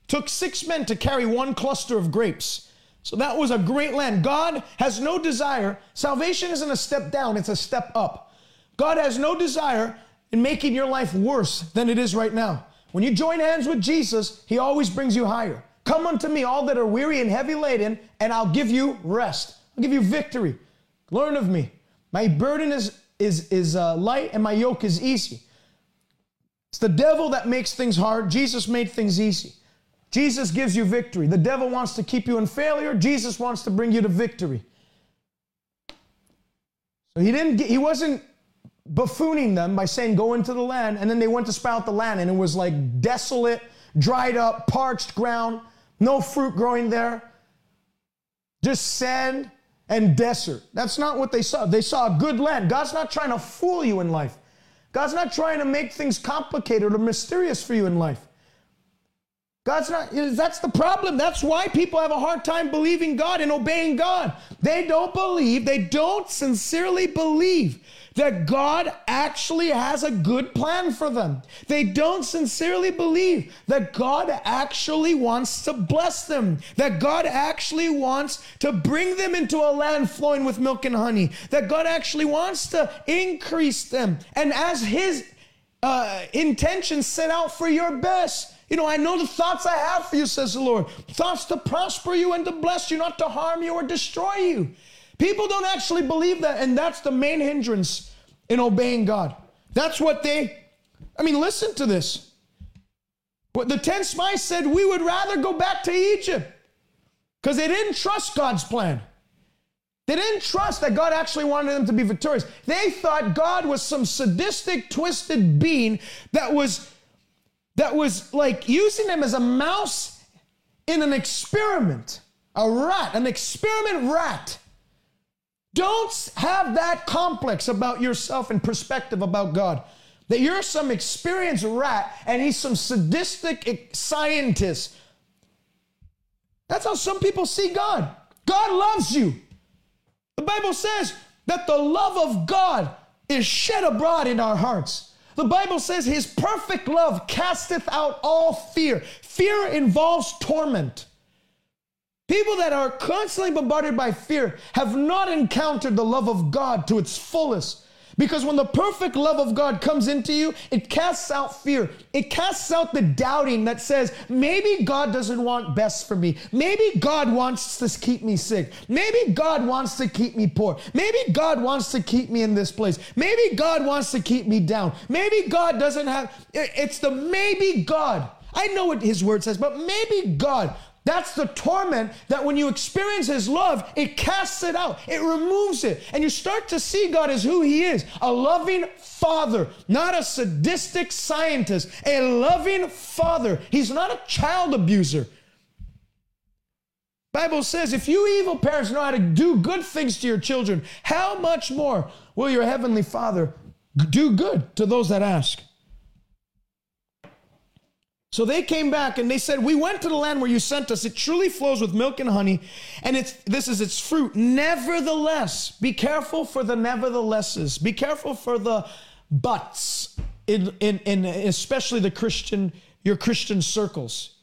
Took six men to carry one cluster of grapes. So that was a great land. God has no desire. Salvation isn't a step down, it's a step up. God has no desire in making your life worse than it is right now. When you join hands with Jesus, He always brings you higher. Come unto me, all that are weary and heavy laden, and I'll give you rest. I'll give you victory. Learn of me. My burden is is, is uh, light and my yoke is easy. It's the devil that makes things hard. Jesus made things easy. Jesus gives you victory. The devil wants to keep you in failure. Jesus wants to bring you to victory. So he didn't. get, He wasn't buffooning them by saying, "Go into the land," and then they went to spout the land, and it was like desolate, dried up, parched ground, no fruit growing there, just sand and desert. That's not what they saw. They saw a good land. God's not trying to fool you in life. God's not trying to make things complicated or mysterious for you in life. God's not, that's the problem. That's why people have a hard time believing God and obeying God. They don't believe, they don't sincerely believe that God actually has a good plan for them. They don't sincerely believe that God actually wants to bless them, that God actually wants to bring them into a land flowing with milk and honey, that God actually wants to increase them. And as His uh, intentions set out for your best, you know, I know the thoughts I have for you, says the Lord. Thoughts to prosper you and to bless you, not to harm you or destroy you. People don't actually believe that, and that's the main hindrance in obeying God. That's what they, I mean, listen to this. What the 10 spies said, we would rather go back to Egypt because they didn't trust God's plan. They didn't trust that God actually wanted them to be victorious. They thought God was some sadistic, twisted being that was that was like using them as a mouse in an experiment, a rat, an experiment rat. Don't have that complex about yourself and perspective about God. That you're some experienced rat and he's some sadistic scientist. That's how some people see God. God loves you. The Bible says that the love of God is shed abroad in our hearts. The Bible says his perfect love casteth out all fear. Fear involves torment. People that are constantly bombarded by fear have not encountered the love of God to its fullest. Because when the perfect love of God comes into you, it casts out fear. It casts out the doubting that says, maybe God doesn't want best for me. Maybe God wants to keep me sick. Maybe God wants to keep me poor. Maybe God wants to keep me in this place. Maybe God wants to keep me down. Maybe God doesn't have, it's the maybe God. I know what his word says, but maybe God that's the torment that when you experience His love, it casts it out, it removes it, and you start to see God as who He is a loving Father, not a sadistic scientist, a loving Father. He's not a child abuser. Bible says if you evil parents know how to do good things to your children, how much more will your heavenly Father do good to those that ask? So they came back and they said, We went to the land where you sent us. It truly flows with milk and honey, and it's this is its fruit. Nevertheless, be careful for the neverthelesses. Be careful for the buts in, in, in especially the Christian, your Christian circles.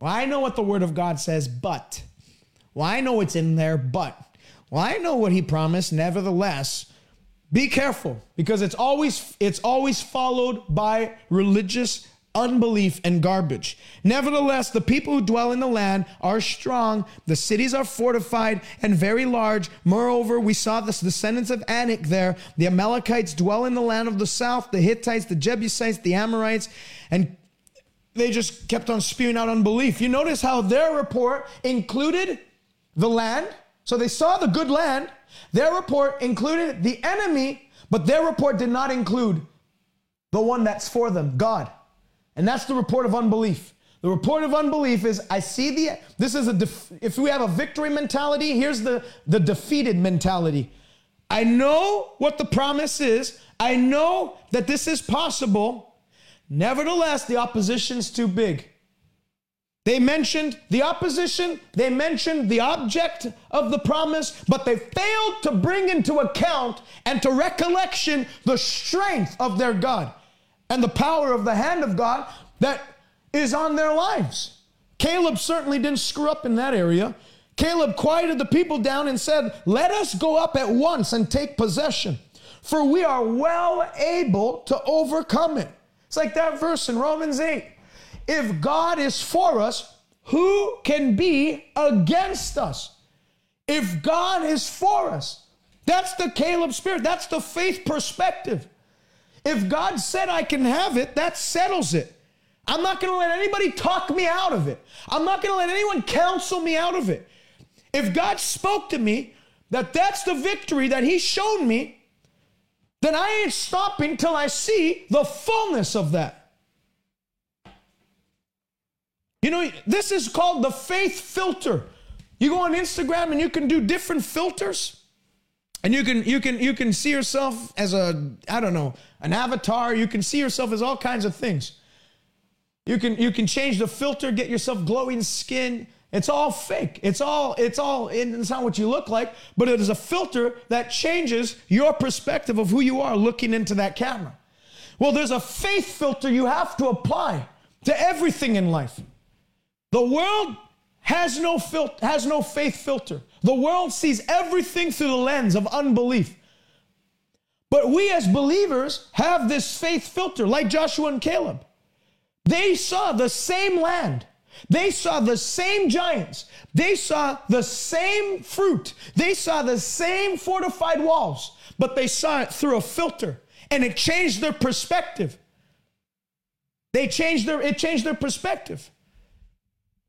Well, I know what the word of God says, but. Well, I know it's in there, but. Well, I know what he promised, nevertheless. Be careful because it's always it's always followed by religious unbelief, and garbage. Nevertheless, the people who dwell in the land are strong. The cities are fortified and very large. Moreover, we saw the descendants of Anak there. The Amalekites dwell in the land of the south, the Hittites, the Jebusites, the Amorites, and they just kept on spewing out unbelief. You notice how their report included the land. So they saw the good land. Their report included the enemy, but their report did not include the one that's for them, God. And that's the report of unbelief. The report of unbelief is I see the this is a def, if we have a victory mentality, here's the the defeated mentality. I know what the promise is. I know that this is possible. Nevertheless, the opposition's too big. They mentioned the opposition, they mentioned the object of the promise, but they failed to bring into account and to recollection the strength of their God and the power of the hand of God that is on their lives. Caleb certainly didn't screw up in that area. Caleb quieted the people down and said, Let us go up at once and take possession, for we are well able to overcome it. It's like that verse in Romans 8. If God is for us, who can be against us? If God is for us, that's the Caleb spirit, that's the faith perspective. If God said I can have it, that settles it. I'm not going to let anybody talk me out of it. I'm not going to let anyone counsel me out of it. If God spoke to me that that's the victory that He showed me, then I ain't stopping till I see the fullness of that. You know, this is called the faith filter. You go on Instagram and you can do different filters. And you can you can you can see yourself as a I don't know, an avatar, you can see yourself as all kinds of things. You can you can change the filter, get yourself glowing skin. It's all fake. It's all it's all it's not what you look like, but it is a filter that changes your perspective of who you are looking into that camera. Well, there's a faith filter you have to apply to everything in life. The world has no fil- has no faith filter. The world sees everything through the lens of unbelief. But we as believers have this faith filter, like Joshua and Caleb. They saw the same land. They saw the same giants. They saw the same fruit. They saw the same fortified walls, but they saw it through a filter and it changed their perspective. They changed their it changed their perspective.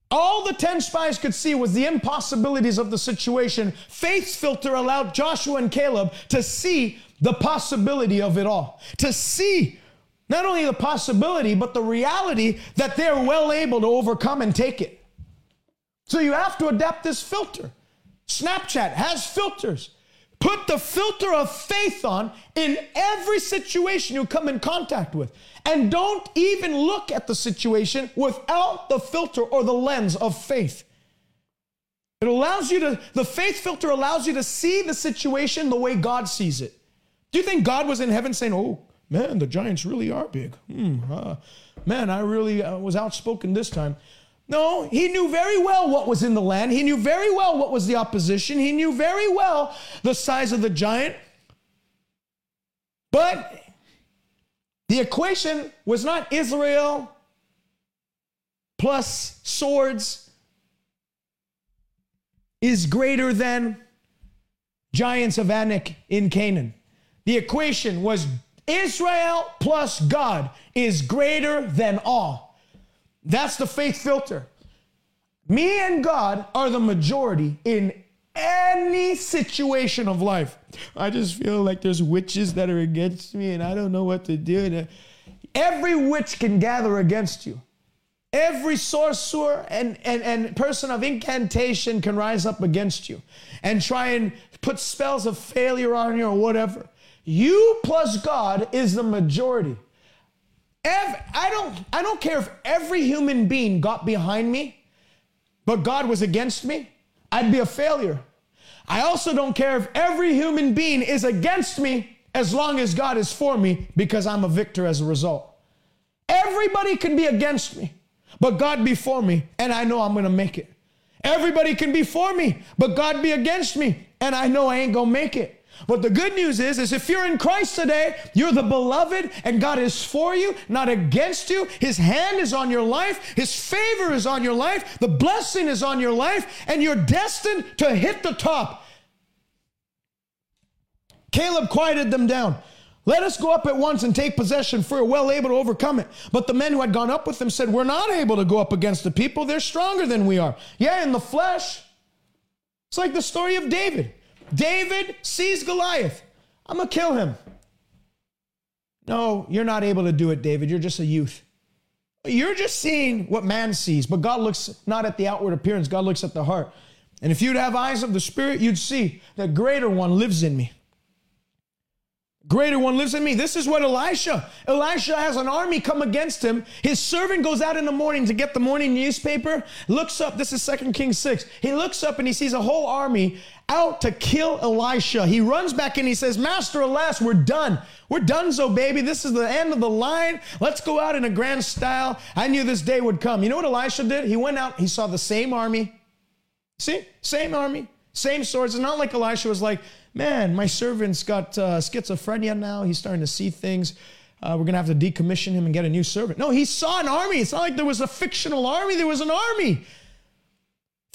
All the 10 spies could see was the impossibilities of the situation. Faith's filter allowed Joshua and Caleb to see the possibility of it all, to see not only the possibility, but the reality that they're well able to overcome and take it. So you have to adapt this filter. Snapchat has filters. Put the filter of faith on in every situation you come in contact with. And don't even look at the situation without the filter or the lens of faith. It allows you to, the faith filter allows you to see the situation the way God sees it. Do you think God was in heaven saying, Oh, man, the giants really are big? Hmm, uh, man, I really uh, was outspoken this time. No, he knew very well what was in the land. He knew very well what was the opposition. He knew very well the size of the giant. But the equation was not Israel plus swords is greater than giants of Anak in Canaan. The equation was Israel plus God is greater than all. That's the faith filter. Me and God are the majority in any situation of life. I just feel like there's witches that are against me and I don't know what to do. Uh, every witch can gather against you. Every sorcerer and, and, and person of incantation can rise up against you and try and put spells of failure on you or whatever. You plus God is the majority. I don't, I don't care if every human being got behind me, but God was against me, I'd be a failure. I also don't care if every human being is against me as long as God is for me because I'm a victor as a result. Everybody can be against me, but God be for me, and I know I'm gonna make it. Everybody can be for me, but God be against me, and I know I ain't gonna make it. But the good news is, is if you're in Christ today, you're the beloved and God is for you, not against you. His hand is on your life. His favor is on your life. The blessing is on your life and you're destined to hit the top. Caleb quieted them down. Let us go up at once and take possession, for we're well able to overcome it. But the men who had gone up with them said, We're not able to go up against the people. They're stronger than we are. Yeah, in the flesh. It's like the story of David. David sees Goliath. I'm going to kill him. No, you're not able to do it, David. You're just a youth. You're just seeing what man sees, but God looks not at the outward appearance, God looks at the heart. And if you'd have eyes of the Spirit, you'd see that greater one lives in me. Greater one lives in me. This is what Elisha. Elisha has an army come against him. His servant goes out in the morning to get the morning newspaper, looks up. This is 2 Kings 6. He looks up and he sees a whole army out to kill Elisha. He runs back and he says, Master, alas, we're done. We're done, so baby. This is the end of the line. Let's go out in a grand style. I knew this day would come. You know what Elisha did? He went out, he saw the same army. See? Same army, same swords. It's not like Elisha was like, man, my servant's got uh, schizophrenia now. He's starting to see things. Uh, we're going to have to decommission him and get a new servant. No, he saw an army. It's not like there was a fictional army, there was an army.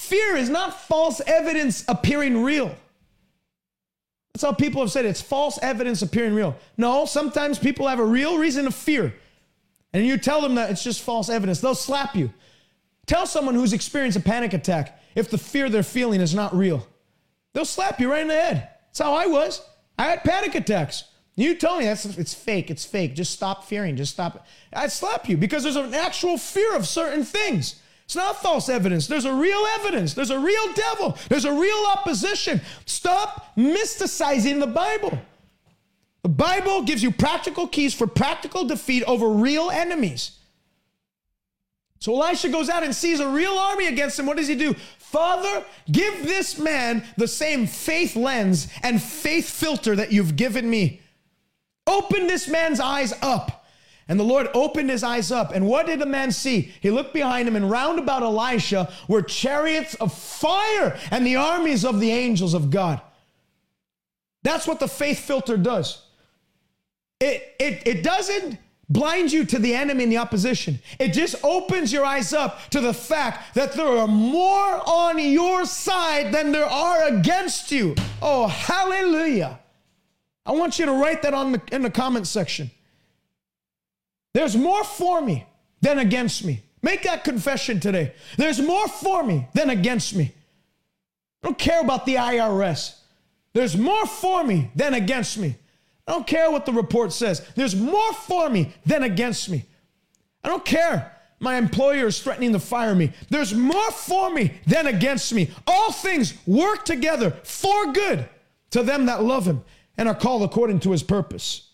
Fear is not false evidence appearing real. That's how people have said it. it's false evidence appearing real. No, sometimes people have a real reason to fear. And you tell them that it's just false evidence, they'll slap you. Tell someone who's experienced a panic attack if the fear they're feeling is not real. They'll slap you right in the head. That's how I was. I had panic attacks. You tell me that's it's fake. It's fake. Just stop fearing. Just stop. It. I'd slap you because there's an actual fear of certain things. It's not false evidence. There's a real evidence. There's a real devil. There's a real opposition. Stop mysticizing the Bible. The Bible gives you practical keys for practical defeat over real enemies. So Elisha goes out and sees a real army against him. What does he do? Father, give this man the same faith lens and faith filter that you've given me. Open this man's eyes up. And the Lord opened his eyes up. And what did the man see? He looked behind him, and round about Elisha were chariots of fire and the armies of the angels of God. That's what the faith filter does. It, it, it doesn't blind you to the enemy and the opposition. It just opens your eyes up to the fact that there are more on your side than there are against you. Oh, hallelujah. I want you to write that on the, in the comment section. There's more for me than against me. Make that confession today. There's more for me than against me. I don't care about the IRS. There's more for me than against me. I don't care what the report says. There's more for me than against me. I don't care. My employer is threatening to fire me. There's more for me than against me. All things work together for good to them that love him and are called according to his purpose.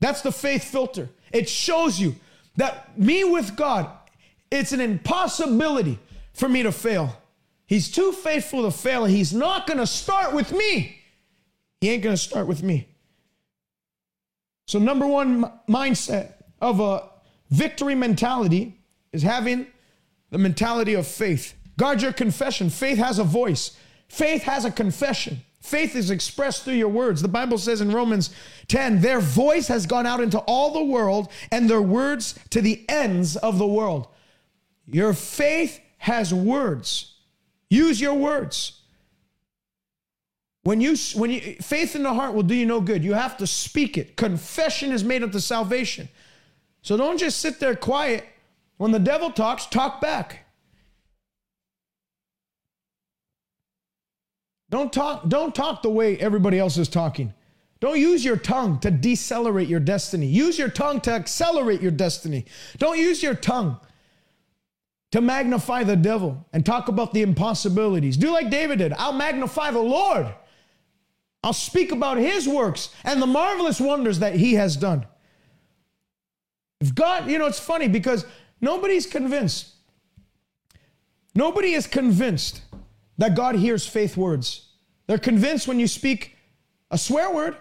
That's the faith filter. It shows you that me with God, it's an impossibility for me to fail. He's too faithful to fail. He's not going to start with me. He ain't going to start with me. So, number one mindset of a victory mentality is having the mentality of faith. Guard your confession. Faith has a voice, faith has a confession. Faith is expressed through your words. The Bible says in Romans 10, their voice has gone out into all the world and their words to the ends of the world. Your faith has words. Use your words. When you when you faith in the heart will do you no good. You have to speak it. Confession is made unto salvation. So don't just sit there quiet. When the devil talks, talk back. Don't talk, don't talk the way everybody else is talking. Don't use your tongue to decelerate your destiny. Use your tongue to accelerate your destiny. Don't use your tongue to magnify the devil and talk about the impossibilities. Do like David did. I'll magnify the Lord. I'll speak about his works and the marvelous wonders that he has done. If God, you know, it's funny because nobody's convinced. Nobody is convinced that God hears faith words. They're convinced when you speak a swear word.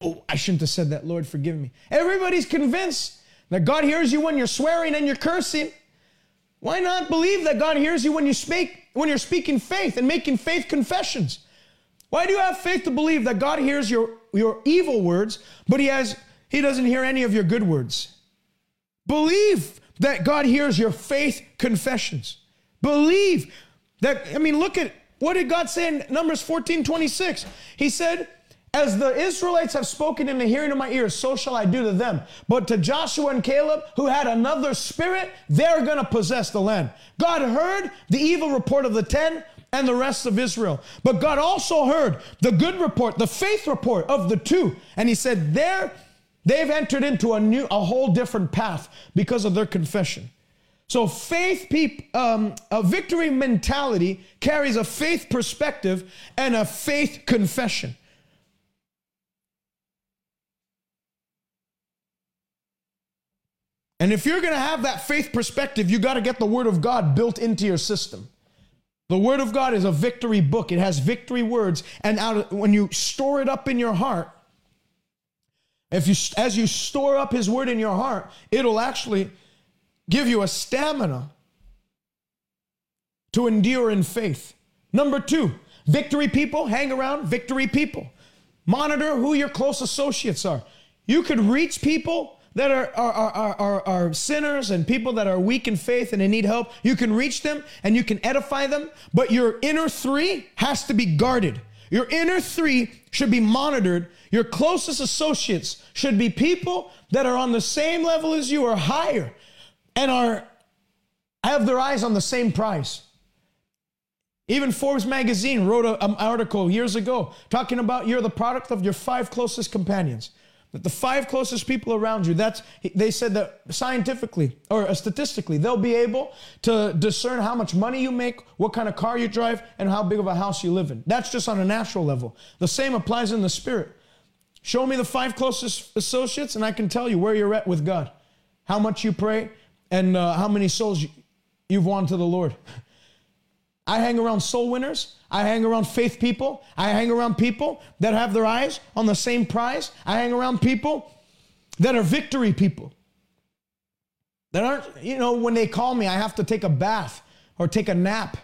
Oh, I shouldn't have said that. Lord, forgive me. Everybody's convinced that God hears you when you're swearing and you're cursing. Why not believe that God hears you when you speak when you're speaking faith and making faith confessions? Why do you have faith to believe that God hears your, your evil words, but he has he doesn't hear any of your good words? Believe that God hears your faith confessions. Believe that, I mean, look at what did God say in Numbers 14 26? He said, As the Israelites have spoken in the hearing of my ears, so shall I do to them. But to Joshua and Caleb, who had another spirit, they're to possess the land. God heard the evil report of the 10 and the rest of Israel. But God also heard the good report, the faith report of the two. And he said, There, they've entered into a new, a whole different path because of their confession. So faith, peop, um, a victory mentality carries a faith perspective and a faith confession. And if you're going to have that faith perspective, you got to get the Word of God built into your system. The Word of God is a victory book. It has victory words, and out, when you store it up in your heart, if you as you store up His Word in your heart, it'll actually give you a stamina to endure in faith. Number two, victory people, hang around victory people. Monitor who your close associates are. You could reach people that are, are, are, are, are sinners and people that are weak in faith and they need help. You can reach them and you can edify them, but your inner three has to be guarded. Your inner three should be monitored. Your closest associates should be people that are on the same level as you or higher and are have their eyes on the same prize. Even Forbes magazine wrote an article years ago talking about you're the product of your five closest companions. That the five closest people around you, that's they said that scientifically or uh, statistically, they'll be able to discern how much money you make, what kind of car you drive, and how big of a house you live in. That's just on a natural level. The same applies in the spirit. Show me the five closest associates, and I can tell you where you're at with God, how much you pray, and uh, how many souls you've won to the Lord. I hang around soul winners. I hang around faith people. I hang around people that have their eyes on the same prize. I hang around people that are victory people. That aren't, you know, when they call me, I have to take a bath or take a nap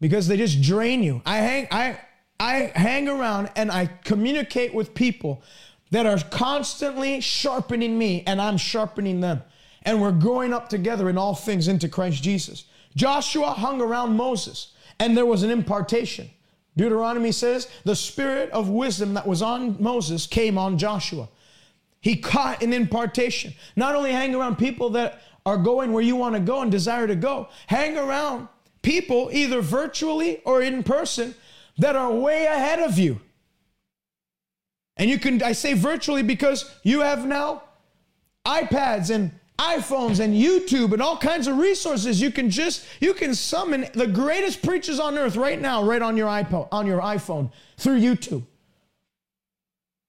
because they just drain you. I hang, I, I hang around and I communicate with people that are constantly sharpening me and I'm sharpening them and we're growing up together in all things into Christ Jesus. Joshua hung around Moses, and there was an impartation. Deuteronomy says the spirit of wisdom that was on Moses came on Joshua. He caught an impartation. Not only hang around people that are going where you want to go and desire to go. Hang around people, either virtually or in person, that are way ahead of you. And you can, I say virtually because you have now iPads and iPhones and YouTube and all kinds of resources. You can just, you can summon the greatest preachers on earth right now, right on your iPod, on your iPhone through YouTube.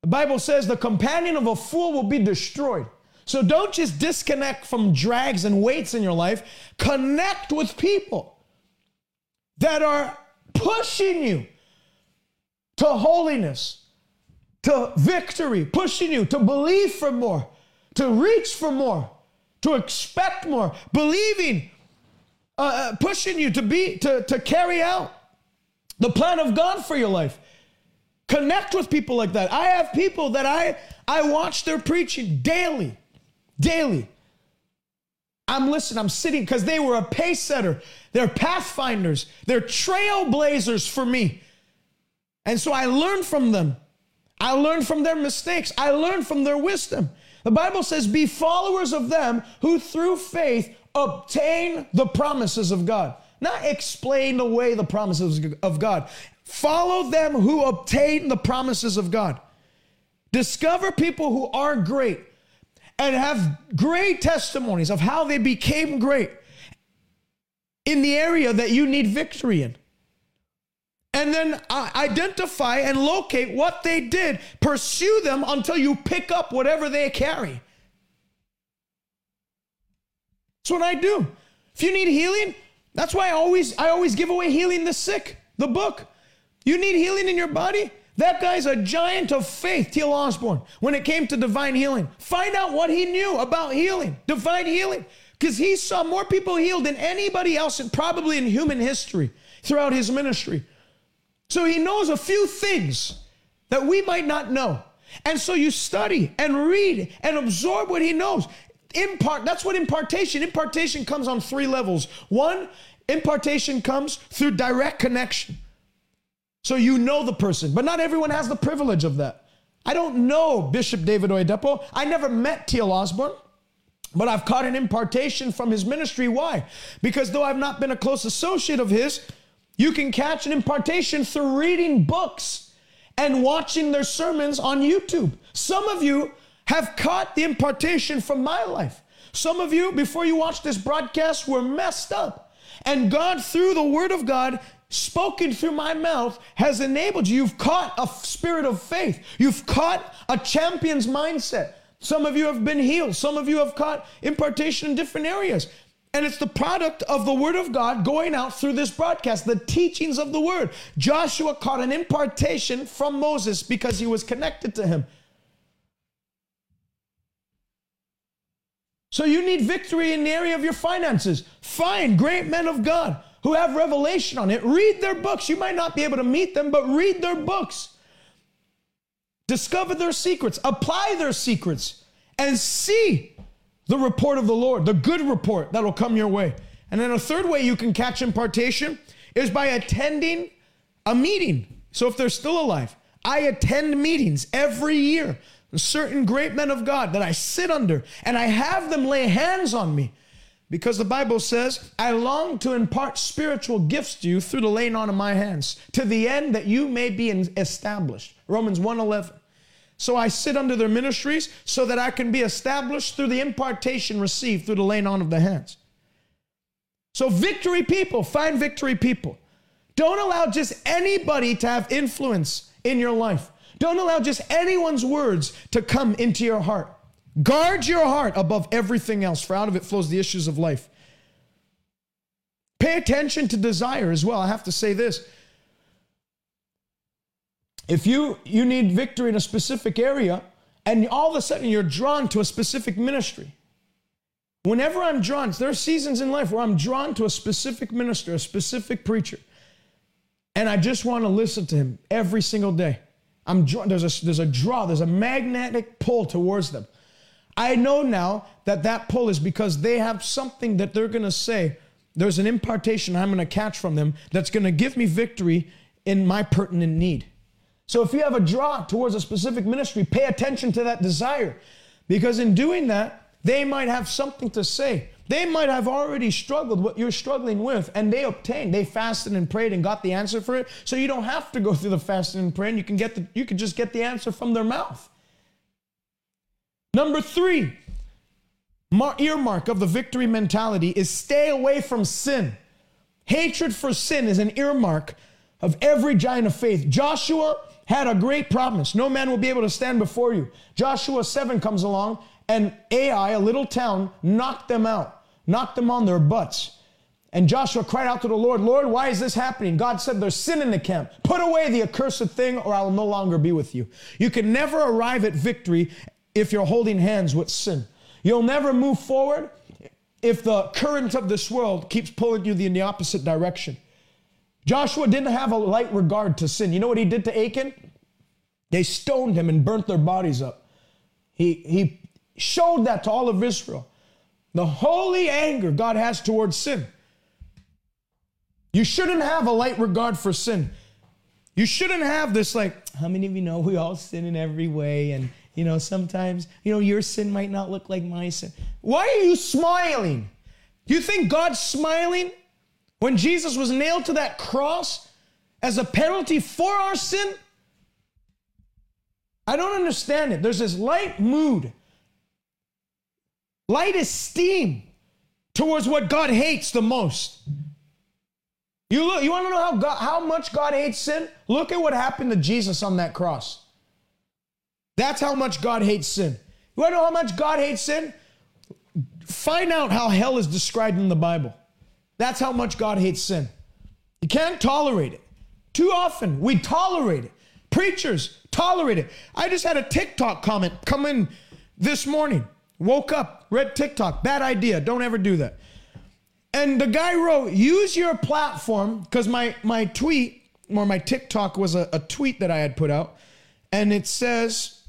The Bible says the companion of a fool will be destroyed. So don't just disconnect from drags and weights in your life. Connect with people that are pushing you to holiness, to victory, pushing you to believe for more, to reach for more, to expect more, believing, uh, uh, pushing you to be to, to carry out the plan of God for your life. Connect with people like that. I have people that I I watch their preaching daily, daily. I'm listening, I'm sitting because they were a pace setter. They're pathfinders. They're trailblazers for me. And so I learned from them. I learned from their mistakes. I learned from their wisdom. The Bible says, Be followers of them who through faith obtain the promises of God. Not explain away the promises of God. Follow them who obtain the promises of God. Discover people who are great and have great testimonies of how they became great in the area that you need victory in and then identify and locate what they did. Pursue them until you pick up whatever they carry. That's what I do. If you need healing, that's why I always I always give away healing the sick, the book. You need healing in your body? That guy's a giant of faith, T.L. Osborn, when it came to divine healing. Find out what he knew about healing, divine healing, because he saw more people healed than anybody else, and probably in human history throughout his ministry. So he knows a few things that we might not know. And so you study and read and absorb what he knows. Impart, that's what impartation. Impartation comes on three levels. One, impartation comes through direct connection. So you know the person, but not everyone has the privilege of that. I don't know Bishop David Oyedepo. I never met T.L. Osborn. but I've caught an impartation from his ministry. Why? Because though I've not been a close associate of his, you can catch an impartation through reading books and watching their sermons on YouTube. Some of you have caught the impartation from my life. Some of you, before you watched this broadcast, were messed up. And God, through the Word of God, spoken through my mouth, has enabled you. You've caught a spirit of faith, you've caught a champion's mindset. Some of you have been healed. Some of you have caught impartation in different areas. And it's the product of the word of God going out through this broadcast, the teachings of the word. Joshua caught an impartation from Moses because he was connected to him. So you need victory in the area of your finances. Find great men of God who have revelation on it. Read their books. You might not be able to meet them, but read their books. Discover their secrets, apply their secrets, and see the report of the Lord, the good report that'll come your way. And then a third way you can catch impartation is by attending a meeting. So if they're still alive, I attend meetings every year. Certain great men of God that I sit under and I have them lay hands on me because the Bible says, I long to impart spiritual gifts to you through the laying on of my hands to the end that you may be established. Romans 1:11. So I sit under their ministries so that I can be established through the impartation received through the laying on of the hands. So, victory people, find victory people. Don't allow just anybody to have influence in your life. Don't allow just anyone's words to come into your heart. Guard your heart above everything else, for out of it flows the issues of life. Pay attention to desire as well. I have to say this if you you need victory in a specific area and all of a sudden you're drawn to a specific ministry. Whenever I'm drawn, there are seasons in life where I'm drawn to a specific minister, a specific preacher, and I just want to listen to him every single day. I'm drawn, there's a, there's a draw, there's a magnetic pull towards them. I know now that that pull is because they have something that they're going to say. There's an impartation I'm going to catch from them that's going to give me victory in my pertinent need. So if you have a draw towards a specific ministry, pay attention to that desire. Because in doing that, they might have something to say They might have already struggled what you're struggling with, and they obtained. They fasted and prayed and got the answer for it. So you don't have to go through the fasting and praying. You can get the you can just get the answer from their mouth. Number three, mar- earmark of the victory mentality is stay away from sin. Hatred for sin is an earmark of every giant of faith. Joshua had a great promise. No man will be able to stand before you. Joshua 7 comes along and Ai, a little town, knocked them out, knocked them on their butts. And Joshua cried out to the Lord, Lord, why is this happening? God said, There's sin in the camp. Put away the accursed thing, or I will no longer be with you. You can never arrive at victory if you're holding hands with sin. You'll never move forward if the current of this world keeps pulling you in the opposite direction. Joshua didn't have a light regard to sin. You know what he did to Achan? They stoned him and burnt their bodies up. He, he showed that to all of Israel. The holy anger God has towards sin. You shouldn't have a light regard for sin. You shouldn't have this, like, how many of you know we all sin in every way? And, you know, sometimes, you know, your sin might not look like my sin. Why are you smiling? You think God's smiling when Jesus was nailed to that cross as a penalty for our sin? I don't understand it. There's this light mood light esteem towards what God hates the most. You look, you want to know how God, how much God hates sin? Look at what happened to Jesus on that cross. That's how much God hates sin. You want to know how much God hates sin? Find out how hell is described in the Bible. That's how much God hates sin. You can't tolerate it. Too often we tolerate it. Preachers tolerate it. I just had a TikTok comment come in this morning. Woke up, read TikTok, bad idea. Don't ever do that. And the guy wrote, use your platform, because my, my tweet or my TikTok was a, a tweet that I had put out. And it says,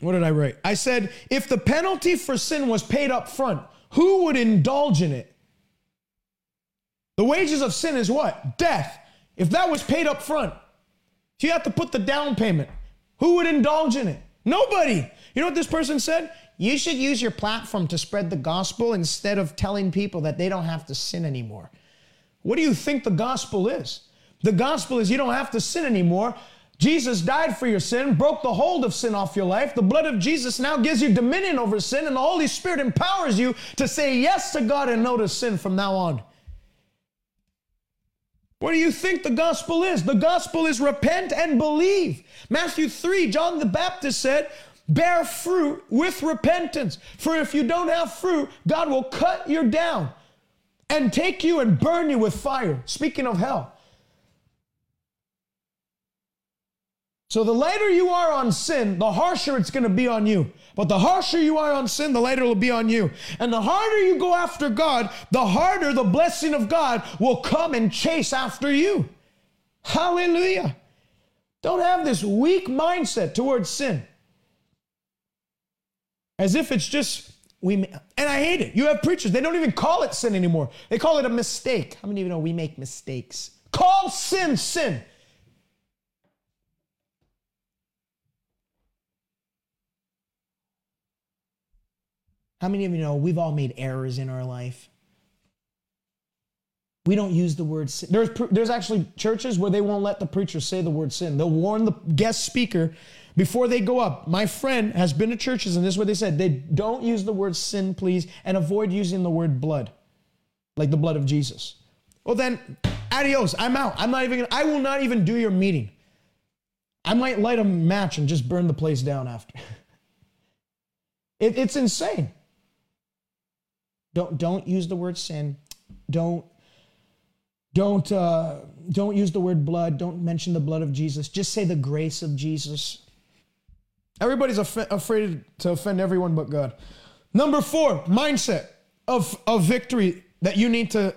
what did I write? I said, if the penalty for sin was paid up front, who would indulge in it? The wages of sin is what? Death. If that was paid up front, if you have to put the down payment, who would indulge in it? Nobody. You know what this person said? You should use your platform to spread the gospel instead of telling people that they don't have to sin anymore. What do you think the gospel is? The gospel is you don't have to sin anymore. Jesus died for your sin, broke the hold of sin off your life. The blood of Jesus now gives you dominion over sin, and the Holy Spirit empowers you to say yes to God and no to sin from now on. What do you think the gospel is? The gospel is repent and believe. Matthew 3, John the Baptist said, Bear fruit with repentance. For if you don't have fruit, God will cut you down and take you and burn you with fire. Speaking of hell. So the lighter you are on sin, the harsher it's going to be on you. But the harsher you are on sin, the lighter it will be on you. And the harder you go after God, the harder the blessing of God will come and chase after you. Hallelujah. Don't have this weak mindset towards sin as if it's just we and I hate it. You have preachers, they don't even call it sin anymore. They call it a mistake. How many of you know we make mistakes? Call sin sin. How many of you know we've all made errors in our life? We don't use the word sin. There's, there's actually churches where they won't let the preacher say the word sin. They'll warn the guest speaker before they go up. My friend has been to churches, and this is what they said they don't use the word sin, please, and avoid using the word blood, like the blood of Jesus. Well, then, adios. I'm out. I'm not even, I will not even do your meeting. I might light a match and just burn the place down after. *laughs* it, it's insane. Don't, don't use the word sin. Don't don't uh, don't use the word blood. Don't mention the blood of Jesus. Just say the grace of Jesus. Everybody's af- afraid to offend everyone but God. Number four, mindset of, of victory that you need to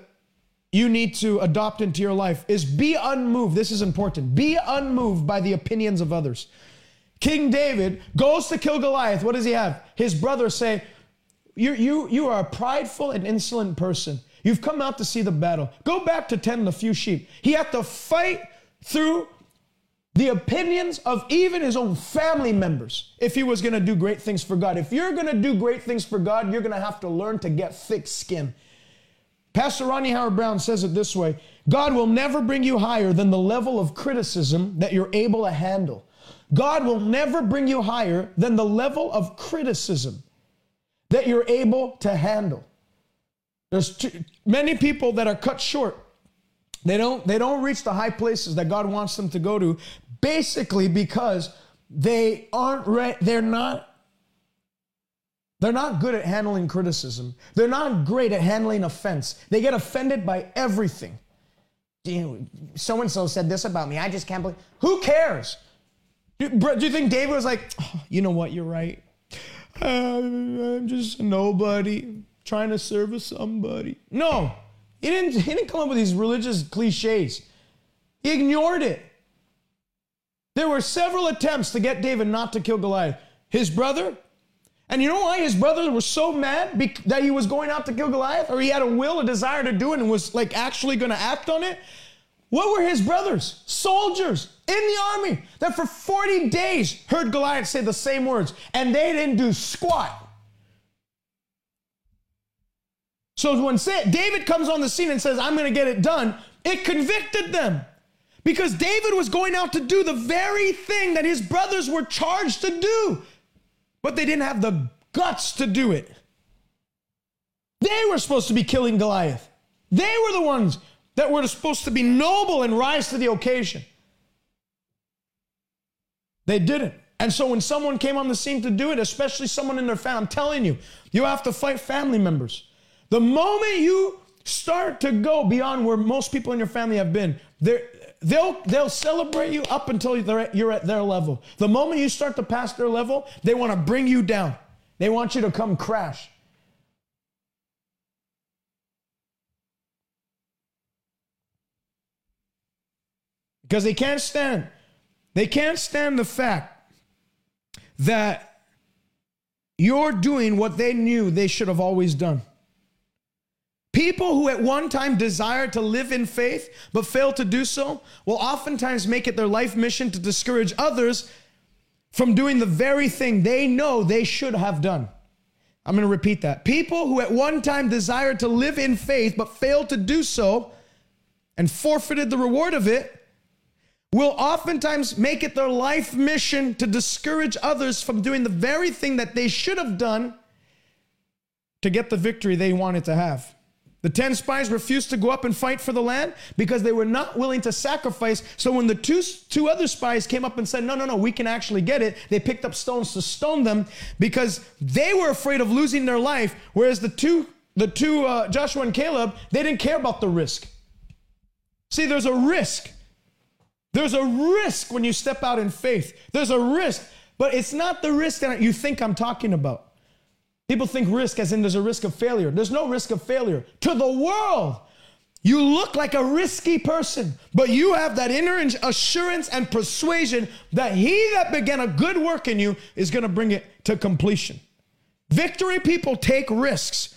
you need to adopt into your life is be unmoved. This is important. Be unmoved by the opinions of others. King David goes to kill Goliath. What does he have? His brothers say, you, you, you are a prideful and insolent person. You've come out to see the battle. Go back to tend the few sheep. He had to fight through the opinions of even his own family members if he was going to do great things for God. If you're going to do great things for God, you're going to have to learn to get thick skin. Pastor Rodney Howard-Browne says it this way God will never bring you higher than the level of criticism that you're able to handle. God will never bring you higher than the level of criticism that you're able to handle. There's too, many people that are cut short. They don't, they don't reach the high places that God wants them to go to, basically because they aren't re- they're not they're not good at handling criticism. They're not great at handling offense. They get offended by everything. So and so said this about me. I just can't believe. Who cares? Do, you think David was like, oh, you know what? You're right. I'm just nobody trying to service somebody. No, he didn't, he didn't come up with these religious cliches. He ignored it. There were several attempts to get David not to kill Goliath. His brother, and you know why his brother was so mad Be- that he was going out to kill Goliath, or he had a will, a desire to do it, and was like actually going to act on it? What were his brothers? Soldiers in the army that for 40 days heard Goliath say the same words, and they didn't do squat. So when David comes on the scene and says, I'm going to get it done, it convicted them. Because David was going out to do the very thing that his brothers were charged to do, but they didn't have the guts to do it. They were supposed to be killing Goliath. They were the ones that were supposed to be noble and rise to the occasion. They didn't. And so when someone came on the scene to do it, especially someone in their family, I'm telling you, you have to fight family members. The moment you start to go beyond where most people in your family have been, they'll, they'll celebrate you up until you're at, you're at their level. The moment you start to pass their level, they want to bring you down. They want you to come crash. Because they can't stand, they can't stand the fact that you're doing what they knew they should have always done. People who at one time desired to live in faith but fail to do so will oftentimes make it their life mission to discourage others from doing the very thing they know they should have done. I'm going to repeat that. People who at one time desired to live in faith but failed to do so and forfeited the reward of it will oftentimes make it their life mission to discourage others from doing the very thing that they should have done to get the victory they wanted to have. The 10 spies refused to go up and fight for the land because they were not willing to sacrifice. So when the two, two other spies came up and said, No, no, no, we can actually get it, they picked up stones to stone them because they were afraid of losing their life. Whereas the two, the two uh, Joshua and Caleb, they didn't care about the risk. See, there's a risk. There's a risk when you step out in faith. There's a risk, but it's not the risk that you think I'm talking about. People think risk as in there's a risk of failure. There's no risk of failure. To the world, you look like a risky person, but you have that inner assurance and persuasion that he that began a good work in you is going to bring it to completion. Victory people take risks.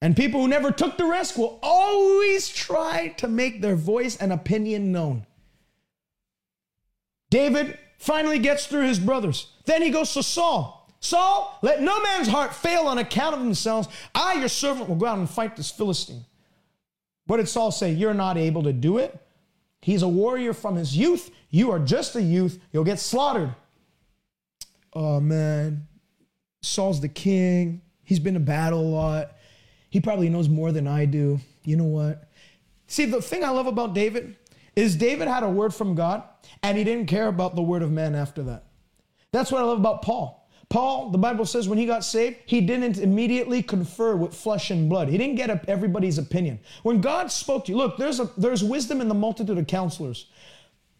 And people who never took the risk will always try to make their voice and opinion known. David finally gets through his brothers. Then he goes to Saul. Saul, let no man's heart fail on account of themselves. I, your servant, will go out and fight this Philistine. What did Saul say? You're not able to do it. He's a warrior from his youth. You are just a youth. You'll get slaughtered. Oh, man. Saul's the king. He's been to battle a lot. He probably knows more than I do. You know what? See, the thing I love about David is David had a word from God and he didn't care about the word of man after that. That's what I love about Paul. Paul, the Bible says when he got saved, he didn't immediately confer with flesh and blood. He didn't get everybody's opinion. When God spoke to you, look, there's a there's wisdom in the multitude of counselors.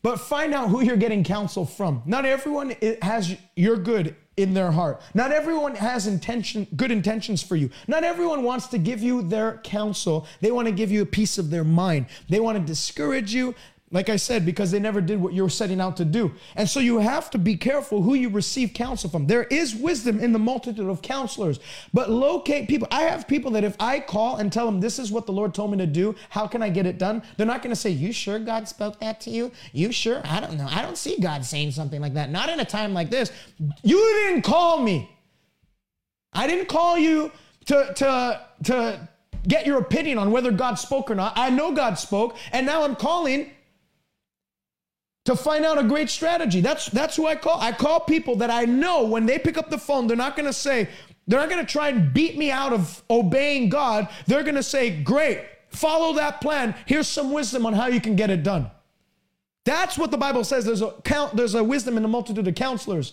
But find out who you're getting counsel from. Not everyone has your good in their heart. Not everyone has intention, good intentions for you. Not everyone wants to give you their counsel. They want to give you a piece of their mind. They want to discourage you. Like I said, because they never did what you were setting out to do. And so you have to be careful who you receive counsel from. There is wisdom in the multitude of counselors, but locate people. I have people that if I call and tell them this is what the Lord told me to do, how can I get it done? They're not going to say, You sure God spoke that to you? You sure? I don't know. I don't see God saying something like that. Not in a time like this. You didn't call me. I didn't call you to, to, to, get your opinion on whether God spoke or not. I know God spoke, and now I'm calling to find out a great strategy. That's that's who I call. I call people that I know when they pick up the phone, they're not going to say, they're not going to try and beat me out of obeying God. They're going to say, "Great, follow that plan. Here's some wisdom on how you can get it done." That's what the Bible says. There's a count, there's a wisdom in the multitude of counselors.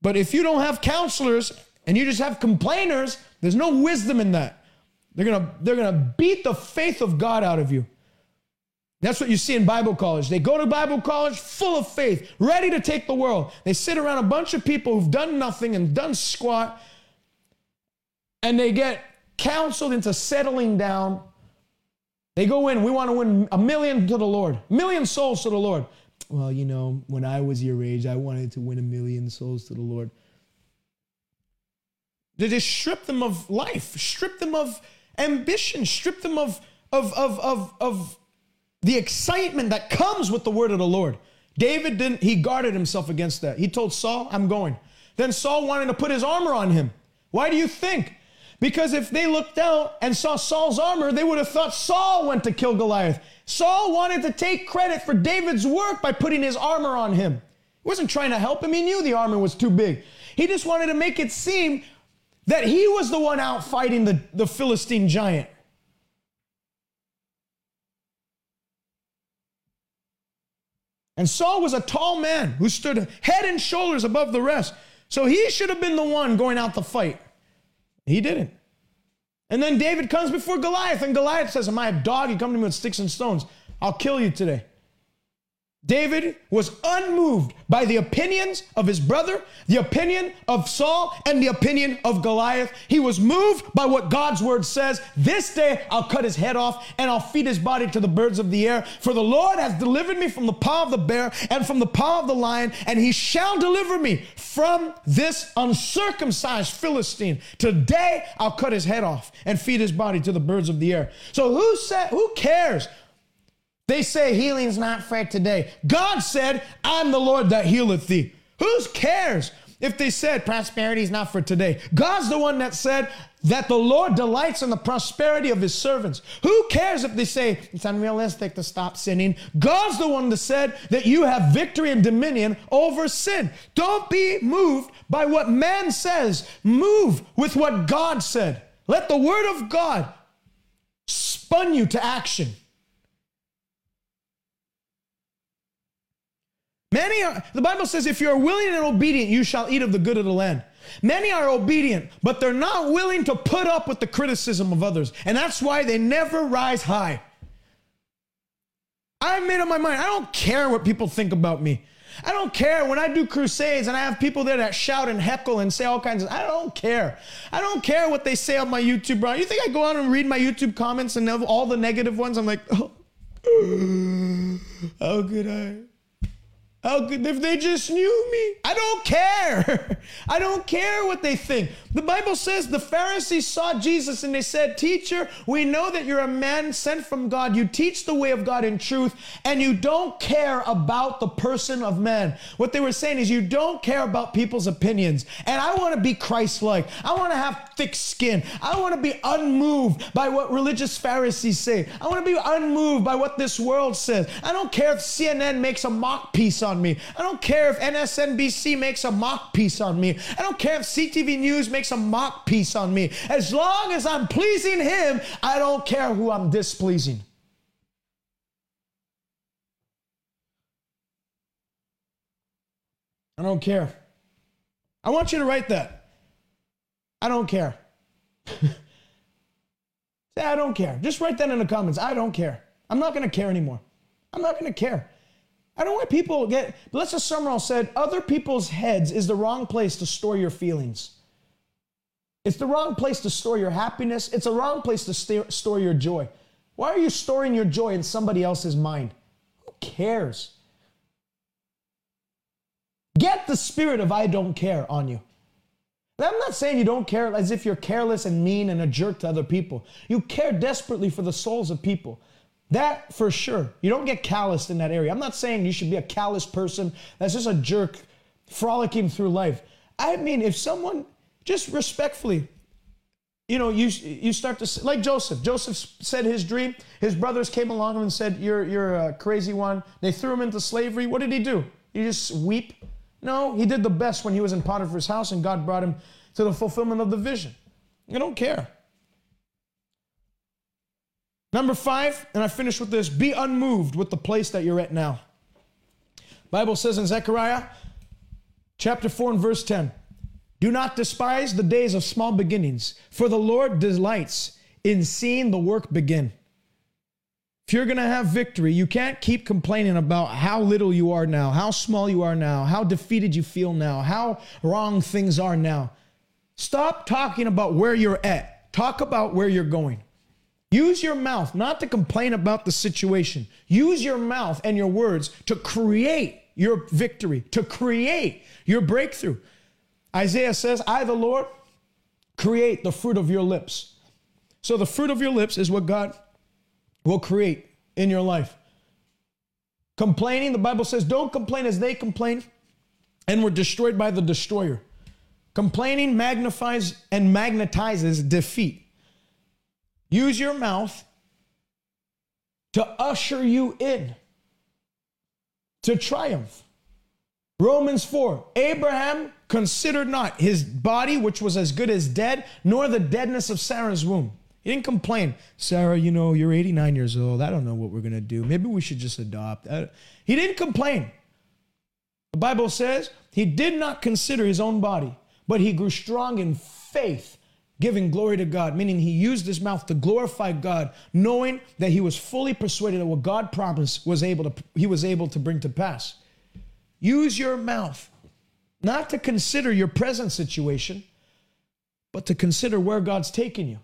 But if you don't have counselors and you just have complainers, there's no wisdom in that. They're gonna, they're gonna beat the faith of God out of you. That's what you see in Bible college. They go to Bible college full of faith, ready to take the world. They sit around a bunch of people who've done nothing and done squat, and they get counseled into settling down. They go in, we want to win a million to the Lord, million souls to the Lord. Well, you know, when I was your age, I wanted to win a million souls to the Lord. They just strip them of life, strip them of ambition, strip them of, of, of, of, of the excitement that comes with the word of the Lord. David didn't, he guarded himself against that. He told Saul, I'm going. Then Saul wanted to put his armor on him. Why do you think? Because if they looked out and saw Saul's armor, they would have thought Saul went to kill Goliath. Saul wanted to take credit for David's work by putting his armor on him. He wasn't trying to help him, he knew the armor was too big. He just wanted to make it seem that he was the one out fighting the, the Philistine giant. And Saul was a tall man who stood head and shoulders above the rest. So he should have been the one going out to fight. He didn't. And then David comes before Goliath, and Goliath says, Am I a dog? You come to me with sticks and stones. I'll kill you today. David was unmoved by the opinions of his brother, the opinion of Saul, and the opinion of Goliath. He was moved by what God's word says. This day I'll cut his head off and I'll feed his body to the birds of the air. For the Lord has delivered me from the paw of the bear and from the paw of the lion, and he shall deliver me from this uncircumcised Philistine. Today I'll cut his head off and feed his body to the birds of the air. So who said, who cares they say healing's not for today. God said, I'm the Lord that healeth thee. Who cares if they said prosperity is not for today? God's the one that said that the Lord delights in the prosperity of his servants. Who cares if they say it's unrealistic to stop sinning? God's the one that said that you have victory and dominion over sin. Don't be moved by what man says, move with what God said. Let the word of God spun you to action. Many are, the Bible says, if you're willing and obedient, you shall eat of the good of the land. Many are obedient, but they're not willing to put up with the criticism of others. And that's why they never rise high. I've made up my mind. I don't care what people think about me. I don't care when I do crusades and I have people there that shout and heckle and say all kinds of I don't care. I don't care what they say on my YouTube, bro. You think I go out and read my YouTube comments and all the negative ones? I'm like, oh, *laughs* how could I? How could, if they just knew me? I don't care. *laughs* I don't care what they think. The Bible says the Pharisees saw Jesus and they said, Teacher, we know that you're a man sent from God. You teach the way of God in truth, and you don't care about the person of man. What they were saying is, You don't care about people's opinions. And I want to be Christ like. I want to have thick skin. I want to be unmoved by what religious Pharisees say. I want to be unmoved by what this world says. I don't care if CNN makes a mock piece on me. I don't care if MSNBC makes a mock piece on me. I don't care if CTV News makes a mock piece on me. As long as I'm pleasing Him, I don't care who I'm displeasing. I don't care. I want you to write that. I don't care. *laughs* Say, I don't care. Just write that in the comments. I don't care. I'm not going to care anymore. I'm not going to care. I don't want people get, Lester Sumrall said, other people's heads is the wrong place to store your feelings. It's the wrong place to store your happiness. It's a wrong place to st- store your joy. Why are you storing your joy in somebody else's mind? Who cares. Get the spirit of I don't care on you. I'm not saying you don't care as if you're careless and mean and a jerk to other people. You care desperately for the souls of people. That for sure. You don't get calloused in that area. I'm not saying you should be a callous person that's just a jerk frolicking through life. I mean, if someone just respectfully, you know, you you start to like Joseph. Joseph said his dream. His brothers came along and said, "You're you're a crazy one." They threw him into slavery. What did he do? He just weep? No, he did the best when he was in Potiphar's house, and God brought him to the fulfillment of the vision. I don't care. Number five, and I finish with this: be unmoved with the place that you're at now. Bible says in Zechariah chapter 4 and verse 10. Do not despise the days of small beginnings, for the Lord delights in seeing the work begin. If you're going to have victory, you can't keep complaining about how little you are now, how small you are now, how defeated you feel now, how wrong things are now. Stop talking about where you're at. Talk about where you're going. Use your mouth not to complain about the situation. Use your mouth and your words to create your victory, to create your breakthrough. Isaiah says, I, the Lord, create the fruit of your lips. So the fruit of your lips is what God will create in your life. Complaining, the Bible says, don't complain as they complain and were destroyed by the destroyer. Complaining magnifies and magnetizes defeat. Use your mouth to usher you in to triumph. Romans 4 Abraham considered not his body, which was as good as dead, nor the deadness of Sarah's womb. He didn't complain. Sarah, you know, you're 89 years old. I don't know what we're going to do. Maybe we should just adopt. Uh, he didn't complain. The Bible says he did not consider his own body, but he grew strong in faith, giving glory to God, meaning he used his mouth to glorify God, knowing that he was fully persuaded that what God promised was able to he was able to bring to pass. Use your mouth not to consider your present situation, but to consider where God's taking you.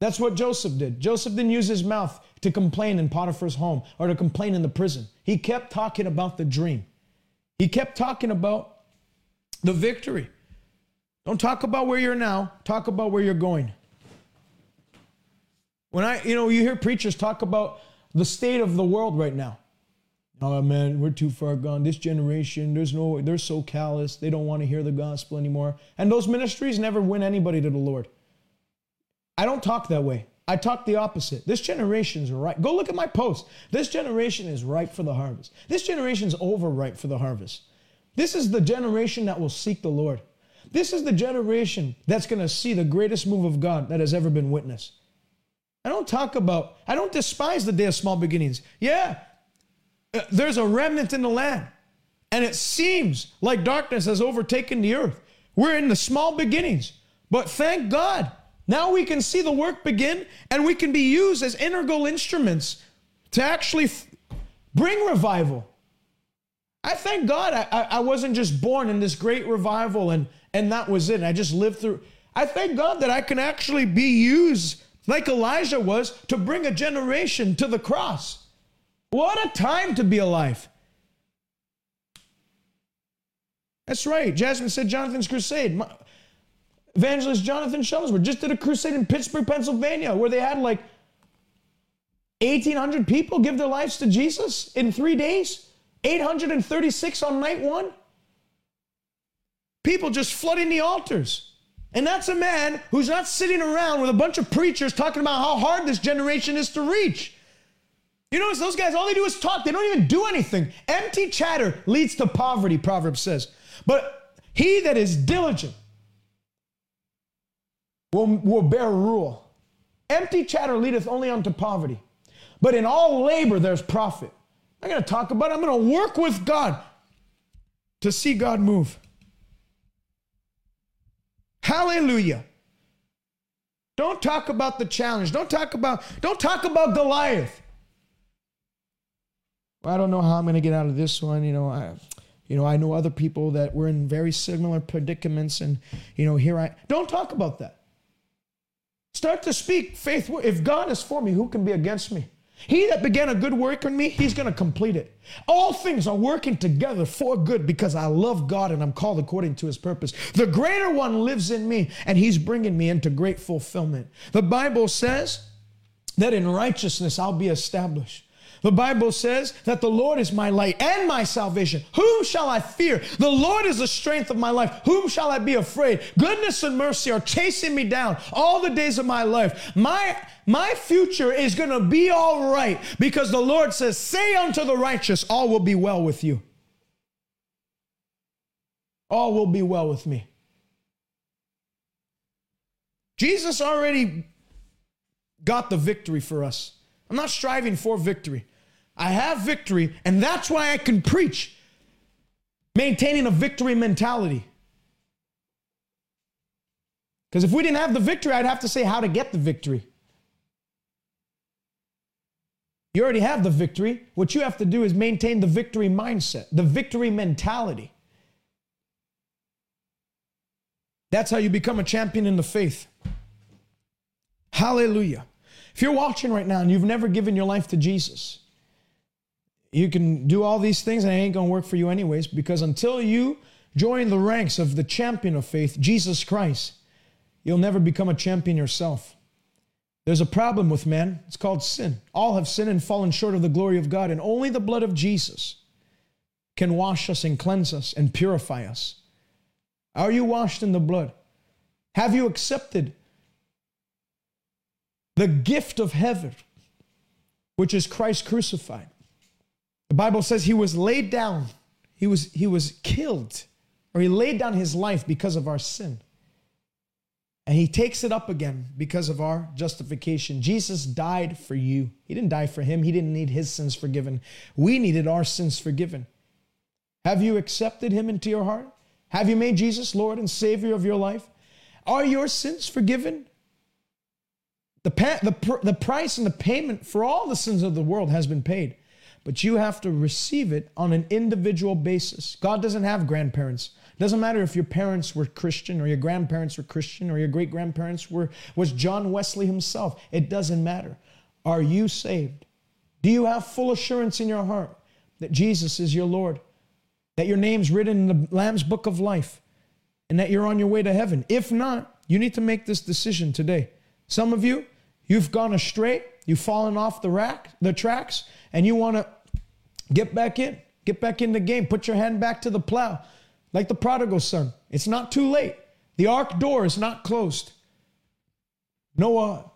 That's what Joseph did. Joseph didn't use his mouth to complain in Potiphar's home or to complain in the prison. He kept talking about the dream. He kept talking about the victory. Don't talk about where you're now, talk about where you're going. When I, you know, you hear preachers talk about the state of the world right now. Oh man, we're too far gone. This generation, there's no, they're so callous. They don't want to hear the gospel anymore. And those ministries never win anybody to the Lord. I don't talk that way. I talk the opposite. This generation's right. Go look at my post. This generation is ripe for the harvest. This generation's overripe for the harvest. This is the generation that will seek the Lord. This is the generation that's going to see the greatest move of God that has ever been witnessed. I don't talk about, I don't despise the day of small beginnings. Yeah, uh, there's a remnant in the land. And it seems like darkness has overtaken the earth. We're in the small beginnings. But thank God, now we can see the work begin and we can be used as integral instruments to actually f- bring revival. I thank God I, I wasn't just born in this great revival and, and that was it. I just lived through. I thank God that I can actually be used like Elijah was to bring a generation to the cross. What a time to be alive. That's right. Jasmine said Jonathan's crusade. My, evangelist Jonathan Shuttlesworth just did a crusade in Pittsburgh, Pennsylvania, where they had like 1,800 people give their lives to Jesus in three days, 836 on night one. People just flooding the altars. And that's a man who's not sitting around with a bunch of preachers talking about how hard this generation is to reach. You notice those guys, all they do is talk. They don't even do anything. Empty chatter leads to poverty, Proverbs says. But he that is diligent will, will bear rule. Empty chatter leadeth only unto poverty. But in all labor there's profit. I'm going to talk about it. I'm going to work with God to see God move. Hallelujah. Don't talk about the challenge. Don't talk about don't talk about Goliath. I don't know how I'm going to get out of this one. You know, I, you know, I know other people that were in very similar predicaments, and you know, here I don't talk about that. Start to speak faith. If God is for me, who can be against me? He that began a good work in me, he's going to complete it. All things are working together for good because I love God and I'm called according to his purpose. The greater one lives in me and he's bringing me into great fulfillment. The Bible says that in righteousness I'll be established. The Bible says that the Lord is my light and my salvation. Whom shall I fear? The Lord is the strength of my life. Whom shall I be afraid? Goodness and mercy are chasing me down all the days of my life. My my future is going to be all right because the Lord says, "Say unto the righteous, all will be well with you." All will be well with me. Jesus already got the victory for us. I'm not striving for victory. I have victory, and that's why I can preach maintaining a victory mentality. Because if we didn't have the victory, I'd have to say how to get the victory. You already have the victory. What you have to do is maintain the victory mindset, the victory mentality. That's how you become a champion in the faith. Hallelujah. If you're watching right now and you've never given your life to Jesus, you can do all these things and it ain't gonna work for you anyways, because until you join the ranks of the champion of faith, Jesus Christ, you'll never become a champion yourself. There's a problem with man. It's called sin. All have sinned and fallen short of the glory of God, and only the blood of Jesus can wash us and cleanse us and purify us. Are you washed in the blood? Have you accepted the gift of heaven, which is Christ crucified? The Bible says he was laid down, he was, he was killed, or he laid down his life because of our sin. And he takes it up again because of our justification. Jesus died for you. He didn't die for him. He didn't need his sins forgiven. We needed our sins forgiven. Have you accepted him into your heart? Have you made Jesus Lord and Savior of your life? Are your sins forgiven? The, pa- the, pr- the price and the payment for all the sins of the world has been paid but you have to receive it on an individual basis. God doesn't have grandparents. It doesn't matter if your parents were Christian or your grandparents were Christian or your great grandparents were was John Wesley himself. It doesn't matter. Are you saved? Do you have full assurance in your heart that Jesus is your Lord? That your name's written in the Lamb's book of life and that you're on your way to heaven? If not, you need to make this decision today. Some of you, you've gone astray, you've fallen off the rack, the tracks, and you want to Get back in. Get back in the game. Put your hand back to the plow. Like the prodigal son. It's not too late. The ark door is not closed. Noah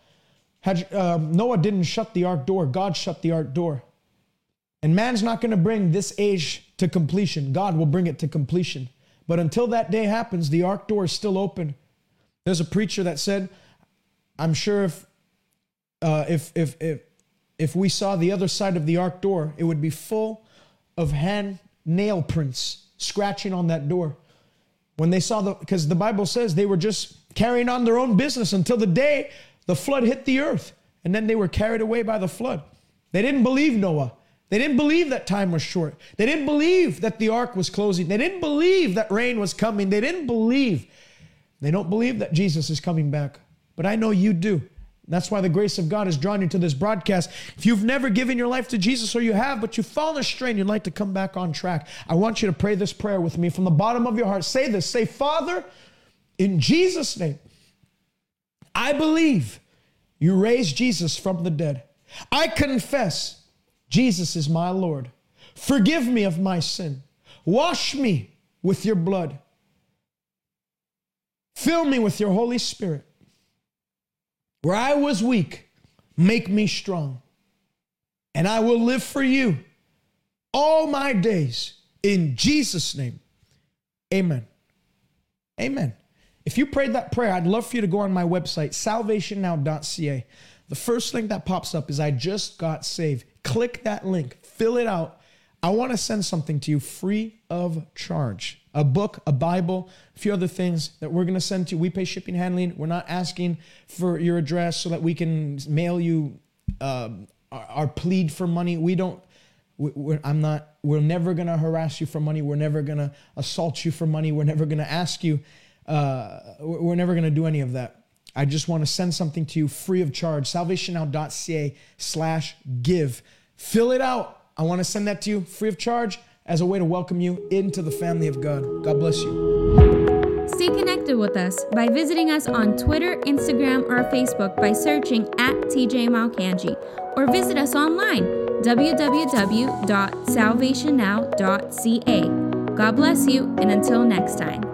had um, Noah didn't shut the ark door. God shut the ark door. And man's not going to bring this age to completion. God will bring it to completion. But until that day happens, the ark door is still open. There's a preacher that said, "I'm sure if uh, if if if if we saw the other side of the ark door, it would be full of hand nail prints scratching on that door. When they saw the, because the Bible says they were just carrying on their own business until the day the flood hit the earth. And then they were carried away by the flood. They didn't believe Noah. They didn't believe that time was short. They didn't believe that the ark was closing. They didn't believe that rain was coming. They didn't believe. They don't believe that Jesus is coming back. But I know you do. That's why the grace of God has drawn you to this broadcast. If you've never given your life to Jesus, or you have, but you've fallen astray and you'd like to come back on track, I want you to pray this prayer with me from the bottom of your heart. Say this Say, Father, in Jesus' name, I believe you raised Jesus from the dead. I confess Jesus is my Lord. Forgive me of my sin. Wash me with your blood. Fill me with your Holy Spirit. Where I was weak, make me strong. And I will live for you all my days in Jesus' name. Amen. Amen. If you prayed that prayer, I'd love for you to go on my website, salvationnow.ca. The first thing that pops up is I just got saved. Click that link, fill it out. I want to send something to you free of charge a book, a Bible, a few other things that we're going to send to you. We pay shipping handling. We're not asking for your address so that we can mail you uh, our, our, plead for money. We don't. We, I'm not. We're never going to harass you for money. We're never going to assault you for money. We're never going to ask you. Uh, we're never going to do any of that. I just want to send something to you free of charge. Salvationnow.ca slash give. Fill it out. I want to send that to you free of charge as a way to welcome you into the family of God. God bless you. Stay connected with us by visiting us on Twitter, Instagram, or Facebook by searching at TJ Malcangi or visit us online www.salvationnow.ca. God bless you, and until next time.